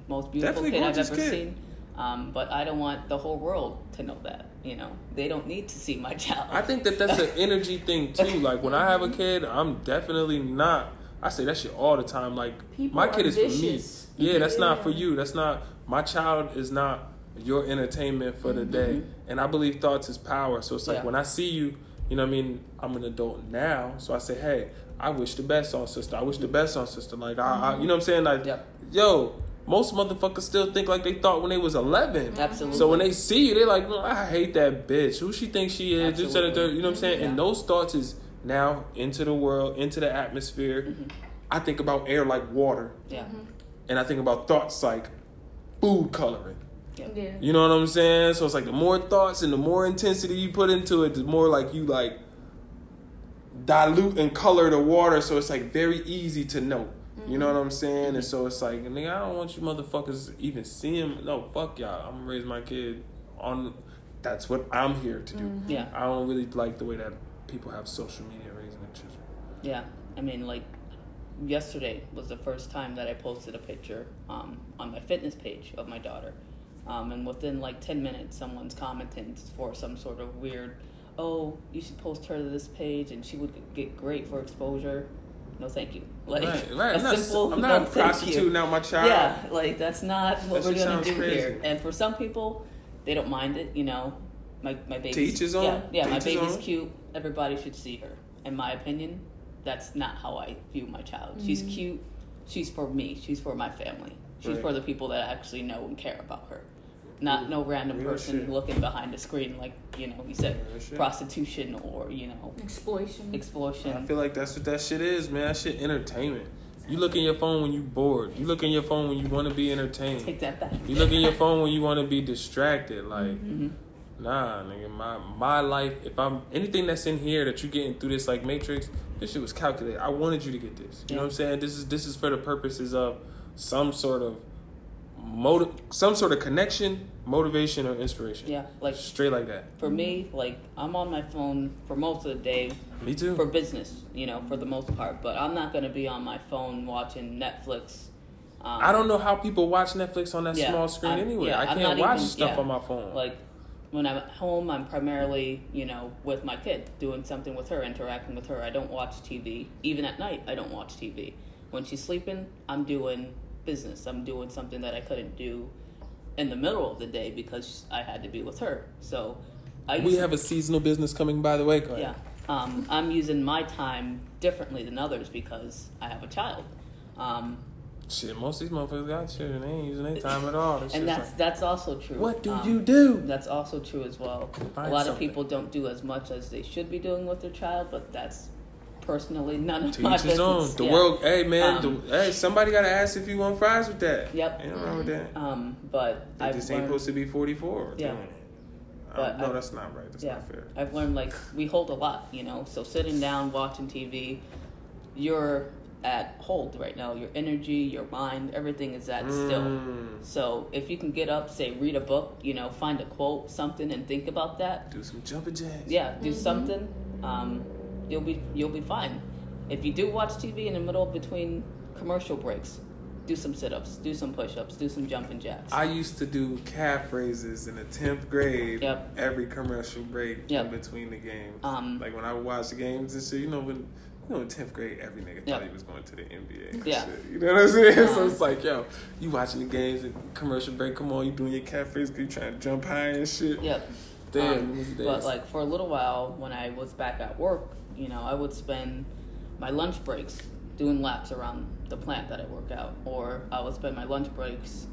most beautiful Definitely kid I've ever kid. seen. Um, but I don't want the whole world to know that. You know, they don't need to see my child. I think that that's an energy thing too. Like when I have a kid, I'm definitely not. I say that shit all the time. Like People my kid is for me. vicious. Yeah, that's not for you. That's not my child. Is not your entertainment for the day. Mm-hmm. And I believe thoughts is power. So it's like Yeah. when I see you, you know what I mean. I'm an adult now, so I say, hey, I wish the best on sister. I wish the best on sister. Like I, I you know what I'm saying? Like Yep. yo. Most motherfuckers still think like they thought when they was 11. Absolutely. So when they see you, they're like, mm, I hate that bitch. Who she thinks she is? And the. You know what I'm saying? And those thoughts is now into the world, into the atmosphere. Mm-hmm. I think about air like water, yeah. Mm-hmm. and I think about thoughts like food coloring. yeah. Yeah. You know what I'm saying? So it's like the more thoughts and the more intensity you put into it, the more like you like dilute and color the water. So it's like very easy to know. You know what I'm mm-hmm. saying? And so it's like, nigga, I don't want you motherfuckers even see him. No, fuck y'all. I'm gonna raise my kid on. That's what I'm here to do. Yeah. I don't really like the way that people have social media raising their children. Yeah, I mean, like yesterday was the first time that I posted a picture um, on my fitness page of my daughter, um, and within like ten minutes, someone's commenting for some sort of weird, "Oh, you should post her to this page, and she would get great for exposure." No, thank you. Like right, right. a I'm not, simple I'm not thank you. prostituting out my child. Yeah, like that's not what That we're shit gonna do crazy. here. And for some people, they don't mind it. You know, my my baby's each his own. Yeah, yeah, my baby's cute. Everybody should see her. In my opinion, that's not how I view my child. She's cute. She's for me. She's for my family. She's Right. for the people that actually know and care about her. Not no random Real person shit. looking behind a screen like you know you said prostitution or you know Exploitation. Exploitation. I feel like that's what that shit is, man. That shit entertainment. You look in your phone when you're bored. You look in your phone when you want to be entertained. Take that back. You look in your phone when you want to be distracted. Like, Mhm. Nah, nigga, my my life. If I'm anything that's in here that you're getting through this like matrix, this shit was calculated. I wanted you to get this. You know what I'm saying? This is this is for the purposes of some sort of motive, some sort of connection, motivation, or inspiration. Yeah, like straight like that. for me, like I'm on my phone for most of the day Me too. for business, you know, for the most part. But I'm not gonna be on my phone watching Netflix. Um, I don't know how people watch Netflix on that Yeah, small screen I'm- anyway. yeah, I can't watch even- stuff yeah. on my phone. Like when I'm at home, I'm primarily, you know, with my kid, doing something with her, interacting with her. I don't watch TV. Even at night, I don't watch TV. When she's sleeping, I'm doing business. I'm doing something that I couldn't do in the middle of the day because I had to be with her. So I we have a seasonal business coming by the way. Go ahead. yeah. Um, I'm using my time differently than others because I have a child. Um, Shit, most of these motherfuckers got children. They ain't using their time at all. And that's like, that's also true. what do Um, you do? That's also true as well. Find a lot something. of people don't do as much as they should be doing with their child, but that's personally none of To my each his own. business. The Yeah. world, hey man, Um, the, hey somebody gotta ask if you want fries with that. Yep. Ain't wrong with that. Um, but I've just ain't supposed to be forty four. Yeah. But no, I- that's not right. That's yeah, not fair. I've learned like we hold a lot, you know. So sitting down watching TV, you're at hold right now. Your energy, your mind, everything is at still. Mm. So if you can get up, say read a book, you know, find a quote, something, and think about that. Do some jumping jacks. Yeah, do something. Um, you'll be you'll be fine. If you do watch TV in the middle between commercial breaks, do some sit ups, do some push ups, do some jumping jacks. I used to do calf raises in the tenth grade. Yep. Every commercial break Yep. in between the games. Um, like when I would watch the games and shit, you know when. You know, in tenth grade, every nigga Yep. thought he was going to the NBA. Yeah. shit. you know what I'm saying. so Um, it's like, yo, you watching the games and commercial break. Come on, you doing your calf raise, you trying to jump high and shit. Yep. Damn, Um, but like for a little while, when I was back at work, you know, I would spend my lunch breaks doing laps around the plant that I work out, or I would spend my lunch breaks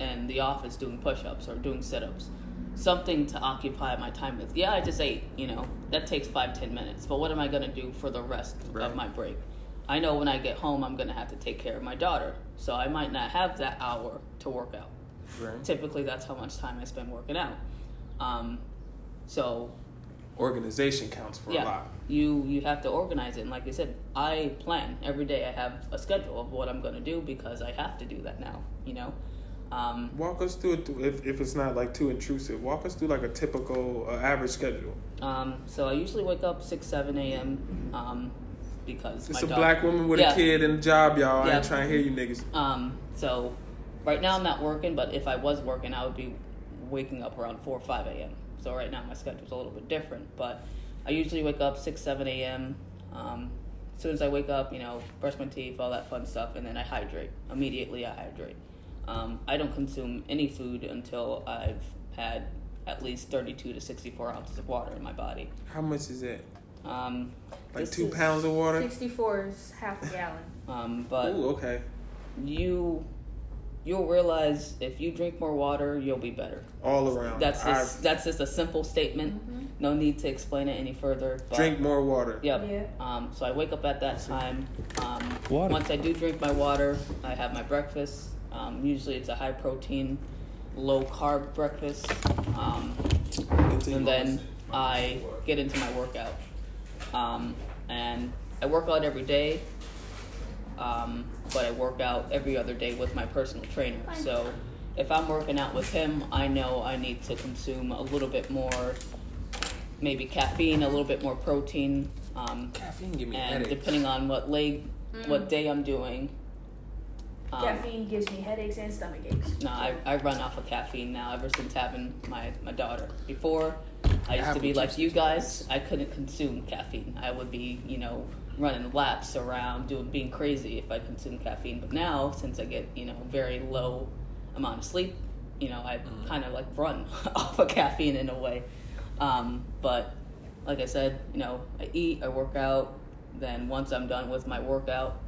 in the office doing push-ups or doing sit-ups, something to occupy my time with. Yeah, I just ate, you know, that takes five ten minutes, but what am I gonna do for the rest Right. of my break? I know when I get home, I'm gonna have to take care of my daughter, so I might not have that hour to work out. Right. Typically, that's how much time I spend working out. Um, so Organization counts for a lot. you you have to organize it. And like I said, I plan every day. I have a schedule of what I'm gonna do because I have to do that now. You know. Um, Walk us through it if, if it's not like too intrusive. Walk us through like a typical uh, average schedule. um, so I usually wake up six seven a.m. Um, because It's a daughter- black woman with Yeah. a kid and a job, y'all. I Yeah. ain't trying to hear you niggas. Um, so right now I'm not working, but if I was working, I would be waking up around four or five a.m. So right now my schedule's a little bit different, but I usually wake up six seven a.m. Um, as soon as I wake up, you know, brush my teeth, all that fun stuff, and then I hydrate. Immediately I hydrate. Um, I don't consume any food until I've had at least 32 to 64 ounces of water in my body. How much is that? Um, Like two pounds of water? 64 is half a gallon. Um, but Ooh, okay. you you'll realize if you drink more water, you'll be better. All around. That's I just that's just a simple statement. No need to explain it any further. But, drink more water. Yep. Yeah. Um, so I wake up at that time. Um, Water. Once I do drink my water, I have my breakfast. Um, usually it's a high protein, low carb breakfast. Um, and then. I get into my workout. Um, and I work out every day, um, but I work out every other day with my personal trainer. So if I'm working out with him, I know I need to consume a little bit more, maybe caffeine, a little bit more protein, um, Caffeine give me and headaches. depending on what leg, what day I'm doing. Um, Caffeine gives me headaches and stomach aches. no, I, I run off of caffeine now ever since having my, my daughter. Before, I used to be like you is guys. I couldn't consume caffeine. I would be, you know, running laps around, doing being crazy if I consumed caffeine. But now, since I get, you know, very low amount of sleep, you know, I kind of like run off of caffeine in a way. Um, but like I said, you know, I eat, I work out. Then once I'm done with my workout,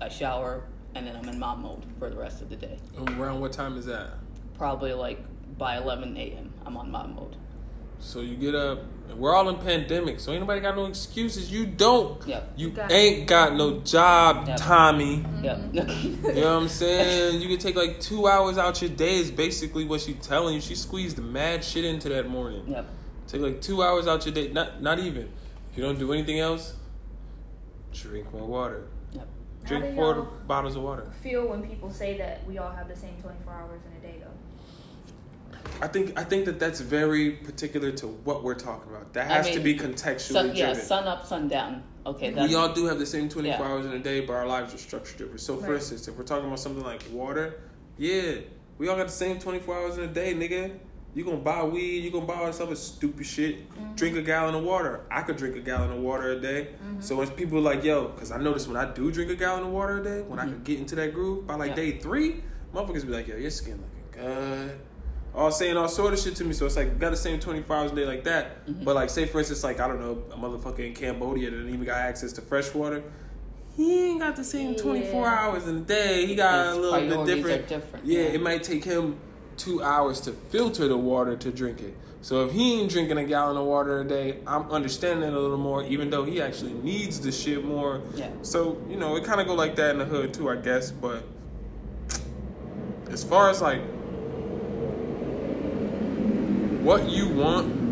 I shower, and then I'm in mom mode for the rest of the day Around what time is that? probably like by 11 a.m. I'm on mom mode. So you get up. We're all in pandemic, so anybody got no excuses. You don't. Yep. You Got ain't got no job, Yep. Tommy. Yep. Mm-hmm. You know what I'm saying? You can take like two hours out your day is basically what she's telling you. She squeezed mad shit into that morning. yep. Take like two hours out your day. Not not even. If you don't do anything else, drink more water. Yep. How Drink do four y'all bottles of water. feel when people say that we all have the same 24 hours in a day, though? I think I think that that's very particular to what we're talking about. That I has to be contextually Sun, yeah, driven. sun up, sun down. Okay, that's we all do have the same 24 Yeah. hours in a day, but our lives are structured different. So, for Right. instance, if we're talking about something like water, yeah, we all got the same 24 hours in a day, nigga. You gonna buy weed, you gonna buy all this other stupid shit. Mm-hmm. Drink a gallon of water. I could drink a gallon of water a day. Mm-hmm. So when people are like, yo, because I notice when I do drink a gallon of water a day, when I could get into that groove, by like Mm-hmm. Yeah. day three, motherfuckers be like, yo, your skin looking good. All saying all sort of shit to me. So it's like, got the same 24 hours a day like that. Mm-hmm. But like, say for instance, like, I don't know, a motherfucker in Cambodia that even got access to fresh water. He ain't got the same 24 Yeah. hours in a day. He got His a little bit different. different, Yeah, yeah. it might take him two hours to filter the water to drink it. So if he ain't drinking a gallon of water a day, I'm understanding it a little more, even though he actually needs the shit more. Yeah. So, you know, it kind of go like that in the hood too, I guess. But as far as like what you want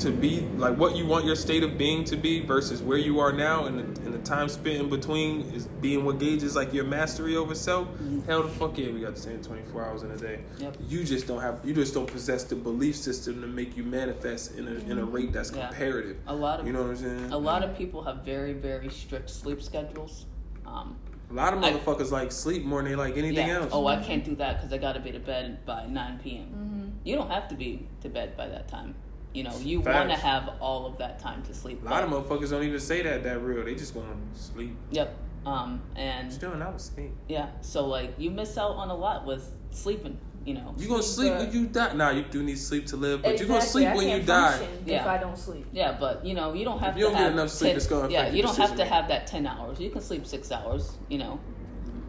to be, like what you want your state of being to be versus where you are now and the, and the time spent in between is being what gauges like your mastery over self. Hell the fuck yeah, we got the same 24 hours in a day. Yep. You just don't have, you just don't possess the belief system to make you manifest in a, in a rate that's Yeah. comparative. a lot of You know what I'm saying? a lot of people have very very strict sleep schedules. Um, A lot of I- motherfuckers like sleep more than they like anything yeah. else. Oh, I can't do that because I got to be to bed by 9 p.m. Mm-hmm. You don't have to be to bed by that time. You know, you want to have all of that time to sleep. a lot of but- motherfuckers don't even say that that real. They just want to sleep. Yep. Um, and Just doing, I was sleep. yeah, so like you miss out on a lot with sleeping. You know. You gonna sleep But- when you die? Nah, you do need sleep to live, but exactly. you gonna sleep when you die. function If Yeah. I don't sleep. Yeah, but you know, you don't have you don't to get enough sleep, 10 it's gonna affect Yeah, you don't have to have that ten hours. You can sleep six hours. You know,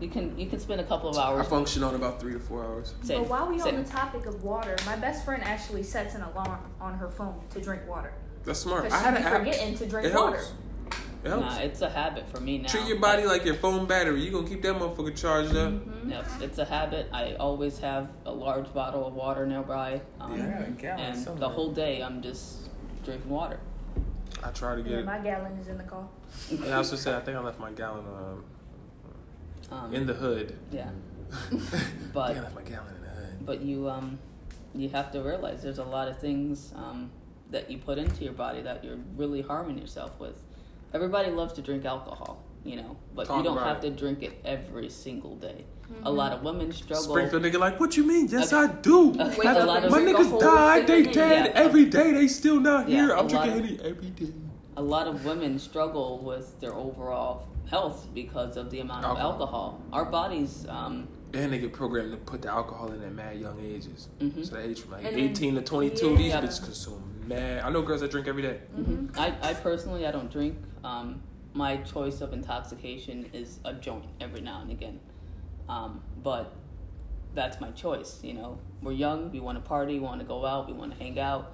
you can you can spend a couple of hours. I function on about three to four hours. Same, But while we same. on the topic of water, my best friend actually sets an alarm on her phone to drink water. That's smart. I she had be an app. forgetting to drink It water. helps. It helps. Nah, it's a habit for me now. Treat your body like your phone battery. You gonna keep that motherfucker charged up. Mm-hmm. Yep, it's a habit. I always have a large bottle of water nearby. Um, Yeah, I a gallon and somewhere. the whole day I'm just drinking water. I try to get Yeah, my gallon is in the car. And I also said I think I left my gallon um, Um, in the hood. yeah, but think I left my gallon in the hood. but you um you have to realize there's a lot of things um that you put into your body that you're really harming yourself with. Everybody loves to drink alcohol, you know, but Talk you don't have it. to drink it every single day. A lot of women struggle. Springfield nigga like, what you mean? Yes, Okay. I do. Okay. Wake A lot and of- My niggas died. They dead Yeah. every day. They still not Yeah, here. a I'm drinking of- Henny every day. a lot of women struggle with their overall health because of the amount of Alcohol. alcohol. Our bodies, um, And they get programmed to put the alcohol in at mad young ages. Mhm. So they age from like And then- 18 to 22. These Yeah. bitches consume mad. I know girls that drink every day. Mm-hmm. I, I personally, I don't drink. Um, my choice of intoxication is a joint every now and again. Um, but that's my choice. You know, we're young. We want to party. We want to go out. We want to hang out.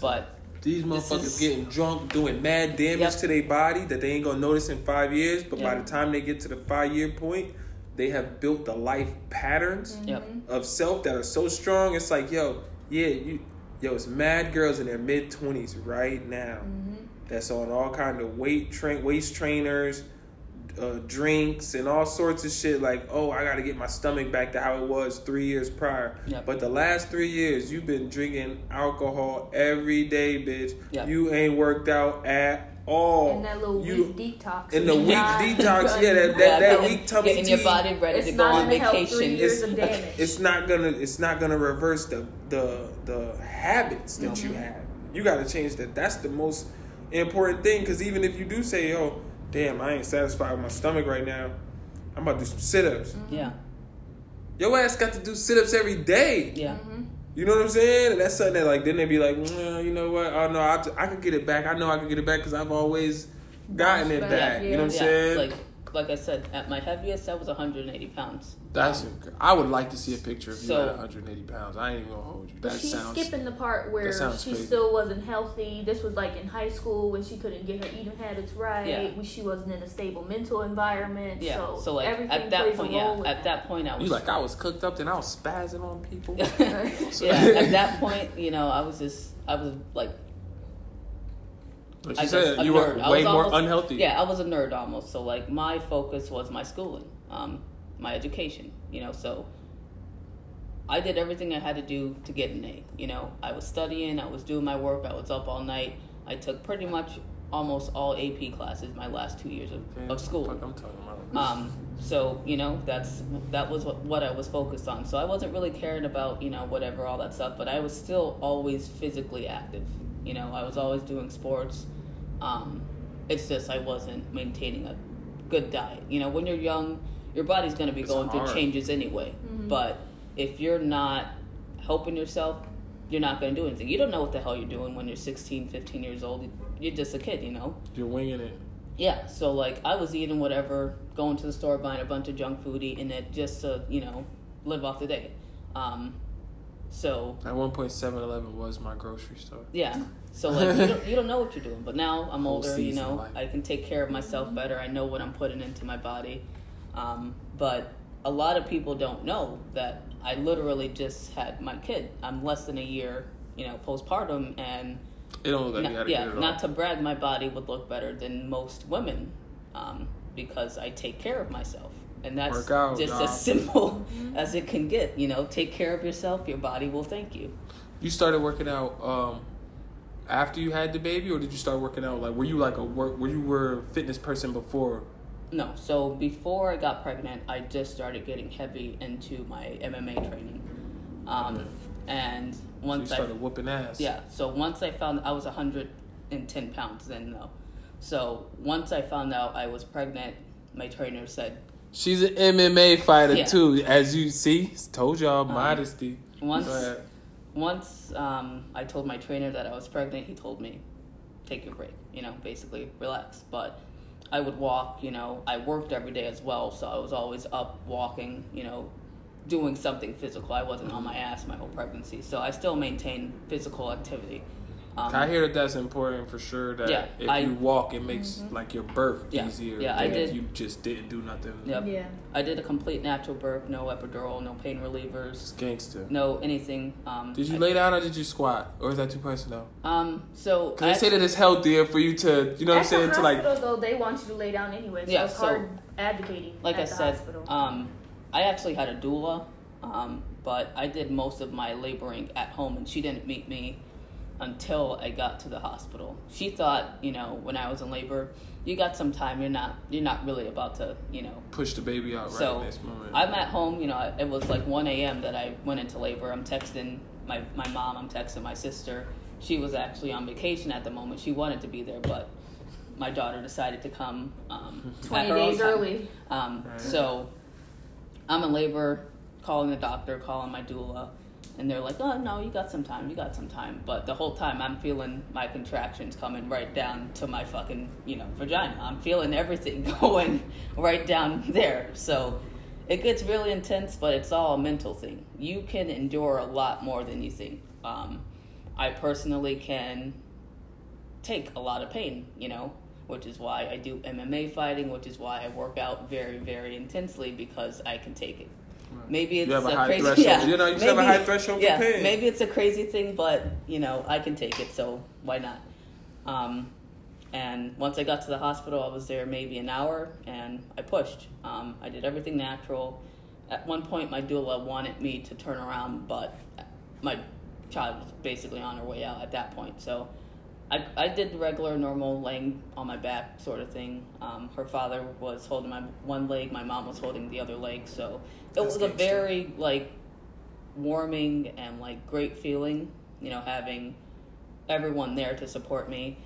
But These motherfuckers is- getting drunk, doing mad damage Yep. to their body that they ain't gonna notice in five years. But by the time they get to the five year point, they have built the life patterns yep, mm-hmm. of self that are so strong. It's like, yo, yeah, you, yo, it's mad girls in their mid twenties right now mm-hmm. that's on all kind of weight train, waist trainers, uh, drinks, and all sorts of shit. Like, oh, I got to get my stomach back to how it was three years prior. Yep. But the last three years, you've been drinking alcohol every day, bitch. Yep. You ain't worked out at all. And that little you, week detox. in the is week detox, yeah, that, that, Yeah, that getting- week tummy getting your body ready It's to go on gonna three vacation. years It's- of it's not gonna it's not gonna reverse the the the habits that you have. You got to change that. That's the most important thing because even if you do say, "Oh, damn, I ain't satisfied with my stomach right now," I'm about to do some sit-ups. Yeah, Your ass got to do sit-ups every day. yeah. Mm-hmm. You know what I'm saying? And that's something that like then they be like, well, you know what? Oh no, I, I could get it back. I know I could get it back because I've always gotten it Back, back. You know what I'm yeah. saying? Like like I said, at my heaviest, I was 180 pounds. that's. inc- I would like to see a picture of you So- at 180 pounds. I ain't even gonna hold you. That She's sounds. skipping the part where she crazy. still wasn't healthy. This was like in high school when she couldn't get her eating habits right. Yeah. When she wasn't in a stable mental environment. Yeah. So, So, like everything at that plays point, a role yeah. with At that point, I was You like I was cooked up, then I was spazzing on people. yeah. At that point, you know, I was just I was like Like I you guess said, you were nerd. Way more almost- unhealthy. Yeah, I was a nerd almost. So like my focus was my schooling, um, my education. You know, so I did everything I had to do to get an A. You know, I was studying, I was doing my work, I was up all night. I took pretty much almost all AP classes my last two years of, Okay, of school. I'm talking about. Um, so you know that's that was what, what I was focused on. So I wasn't really caring about you know whatever all that stuff, but I was still always physically active. You know, I was always doing sports. Um, it's just I wasn't maintaining a good diet. You know, when you're young, your body's going to be It's going through changes anyway. But if you're not helping yourself, you're not going to do anything. You don't know what the hell you're doing when you're 16, 15 years old. You're just a kid, you know. You're winging it. Yeah, so like I was eating whatever, going to the store buying a bunch of junk food, eating it just to you know live off the day. Um, so At one point, 7-Eleven was my grocery store. yeah, so like you don't, you don't know what you're doing, but now I'm Whole older. You know, life. I can take care of myself better. I know what I'm putting into my body. Um, but a lot of people don't know that I literally just had my kid. I'm less than a year, you know, postpartum, and It don't look like not- you had a yeah, kid at not all. to brag, my body would look better than most women um, because I take care of myself. And that's out, just dog. as simple as it can get. You know, take care of yourself, your body will thank you. You started working out um, after you had the baby, or did you start working out like were you like a work? Were you were a fitness person before? No, so before I got pregnant, I just started getting heavy into my MMA training. Um, Okay. And So you once I started whooping ass. Yeah. So once I found I was 110 pounds then though. So once I found out I was pregnant, my trainer said She's an MMA fighter Yeah. too, as you see. Told y'all modesty. once Go ahead. Once um, I told my trainer that I was pregnant, he told me take your break. You know, basically relax. But I would walk. You know, I worked every day as well, so I was always up walking. You know, doing something physical. I wasn't on my ass my whole pregnancy, so I still maintained physical activity. Um, I hear that that's important for sure. That Yeah, if I- you walk, it makes like your birth Yeah, easier. yeah, I than if did- you just didn't do nothing. Yep. Yeah. I did a complete natural birth, no epidural, no pain relievers, It's gangster. no anything. Um, Did you I- lay down or did you squat, or is that too personal? Um, so Because I they say that it's healthier for you to, you know what I'm saying, to like. hospital, though, they want you to lay down anyway, so Yeah, it's so- hard advocating like at I the said, hospital. um, I actually had a doula, um, but I did most of my laboring at home, and she didn't meet me until I got to the hospital. She thought, you know, when I was in labor, you got some time. You're not, you're not really about to, you know. Push the baby out right So, in this moment. I'm at home. You know, it was like 1 a.m. that I went into labor. I'm texting my my mom. I'm texting my sister. She was actually on vacation at the moment. She wanted to be there, but my daughter decided to come um, 20 days early. Um, Right. So I'm in labor, calling the doctor, calling my doula, and they're like, "Oh no, you got some time. You got some time." But the whole time I'm feeling my contractions coming right down to my fucking you know vagina. I'm feeling everything going right down there. So it gets really intense, but it's all a mental thing. You can endure a lot more than you think. Um, I personally can take a lot of pain, you know, which is why I do MMA fighting, which is why I work out very, very intensely because I can take it. Maybe it's You have a high crazy, threshold. yeah. You know, you just have a high threshold yeah. Maybe it's a crazy thing, but you know, I can take it, so why not? Um, and once I got to the hospital, I was there maybe an hour, and I pushed. Um, I did everything natural. At one point, my doula wanted me to turn around, but my child was basically on her way out at that point. So I, I did the regular, normal laying on my back sort of thing. Um, her father was holding my one leg, my mom was holding the other leg. So it That's was a very like warming and like great feeling, you know, having everyone there to support me.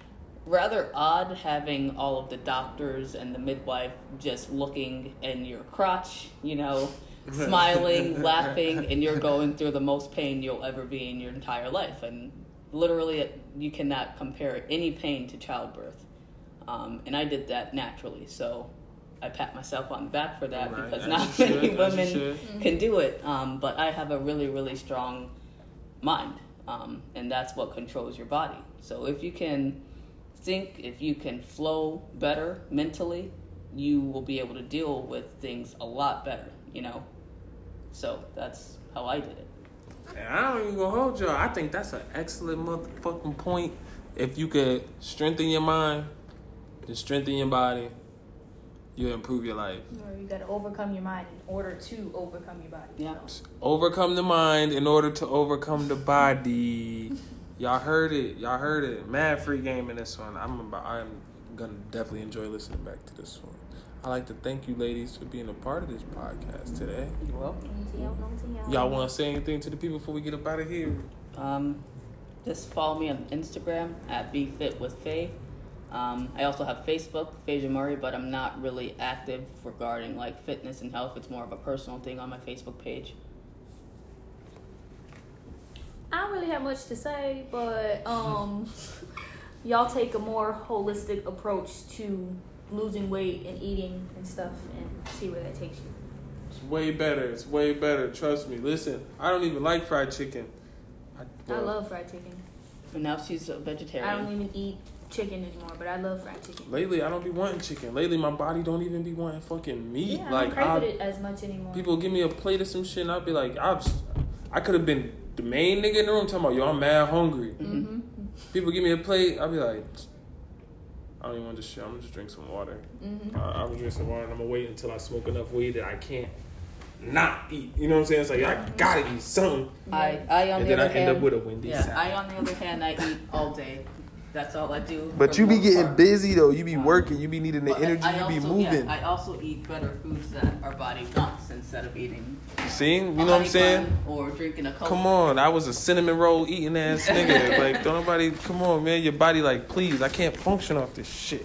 Rather odd having all of the doctors and the midwife just looking in your crotch, you know, smiling, laughing, and you're going through the most pain you'll ever be in your entire life. And literally, you cannot compare any pain to childbirth. Um, and I did that naturally, so I pat myself on the back for that Right, because not many should, women can do it. Um, but I have a really, really strong mind, um, and that's what controls your body. So if you can think, if you can flow better mentally, you will be able to deal with things a lot better. You know, so that's how I did it. And I don't even gonna hold y'all. I think that's an excellent motherfucking point. If you could strengthen your mind, then strengthen your body, you'll improve your life. Or you gotta overcome your mind in order to overcome your body. Yeah. So. Overcome the mind in order to overcome the body. Y'all heard it. Y'all heard it. Mad free game in this one. I'm about. I'm gonna definitely enjoy listening back to this one. I like to thank you, ladies, for being a part of this podcast today. You're welcome. Y'all want to say anything to the people before we get up out of here? Um, just follow me on Instagram at Be Fit with Fe. Um, I also have Facebook, Fe Murray, but I'm not really active regarding like fitness and health. It's more of a personal thing on my Facebook page. I don't really have much to say, but um, y'all take a more holistic approach to losing weight and eating and stuff, and see where that takes you. It's way better. It's way better. Trust me. Listen, I don't even like fried chicken. I, I love fried chicken. But now she's a vegetarian. I don't even eat chicken anymore, but I love fried chicken. Lately, I don't be wanting chicken. Lately, my body don't even be wanting fucking meat. Yeah, I don't crave it as much anymore. People give me a plate of some shit, and I'll be like, I'll just, I could have been the main nigga in the room talking about, yo, I'm mad hungry. Mm-hmm. People give me a plate, I'll be like, I don't even want this shit. I'm gonna just drink some water. Mm-hmm. Uh, I'm gonna drink some water, and I'm gonna wait until I smoke enough weed that I can't not eat. You know what I'm saying? It's like I gotta eat something, I, I on and the then I other end hand, up with a Wendy's. yeah, salad. I on the other hand, I eat all day. That's all I do. But you the be getting part. busy though. You be working. You be needing the But energy. I You be also- moving. Yeah, I also eat better foods that our body wants instead of eating. See, you know what I'm saying? Or drinking a Coke. Come on, I was a cinnamon roll eating ass nigga. like, don't nobody, come on, man. Your body, like, please, I can't function off this shit.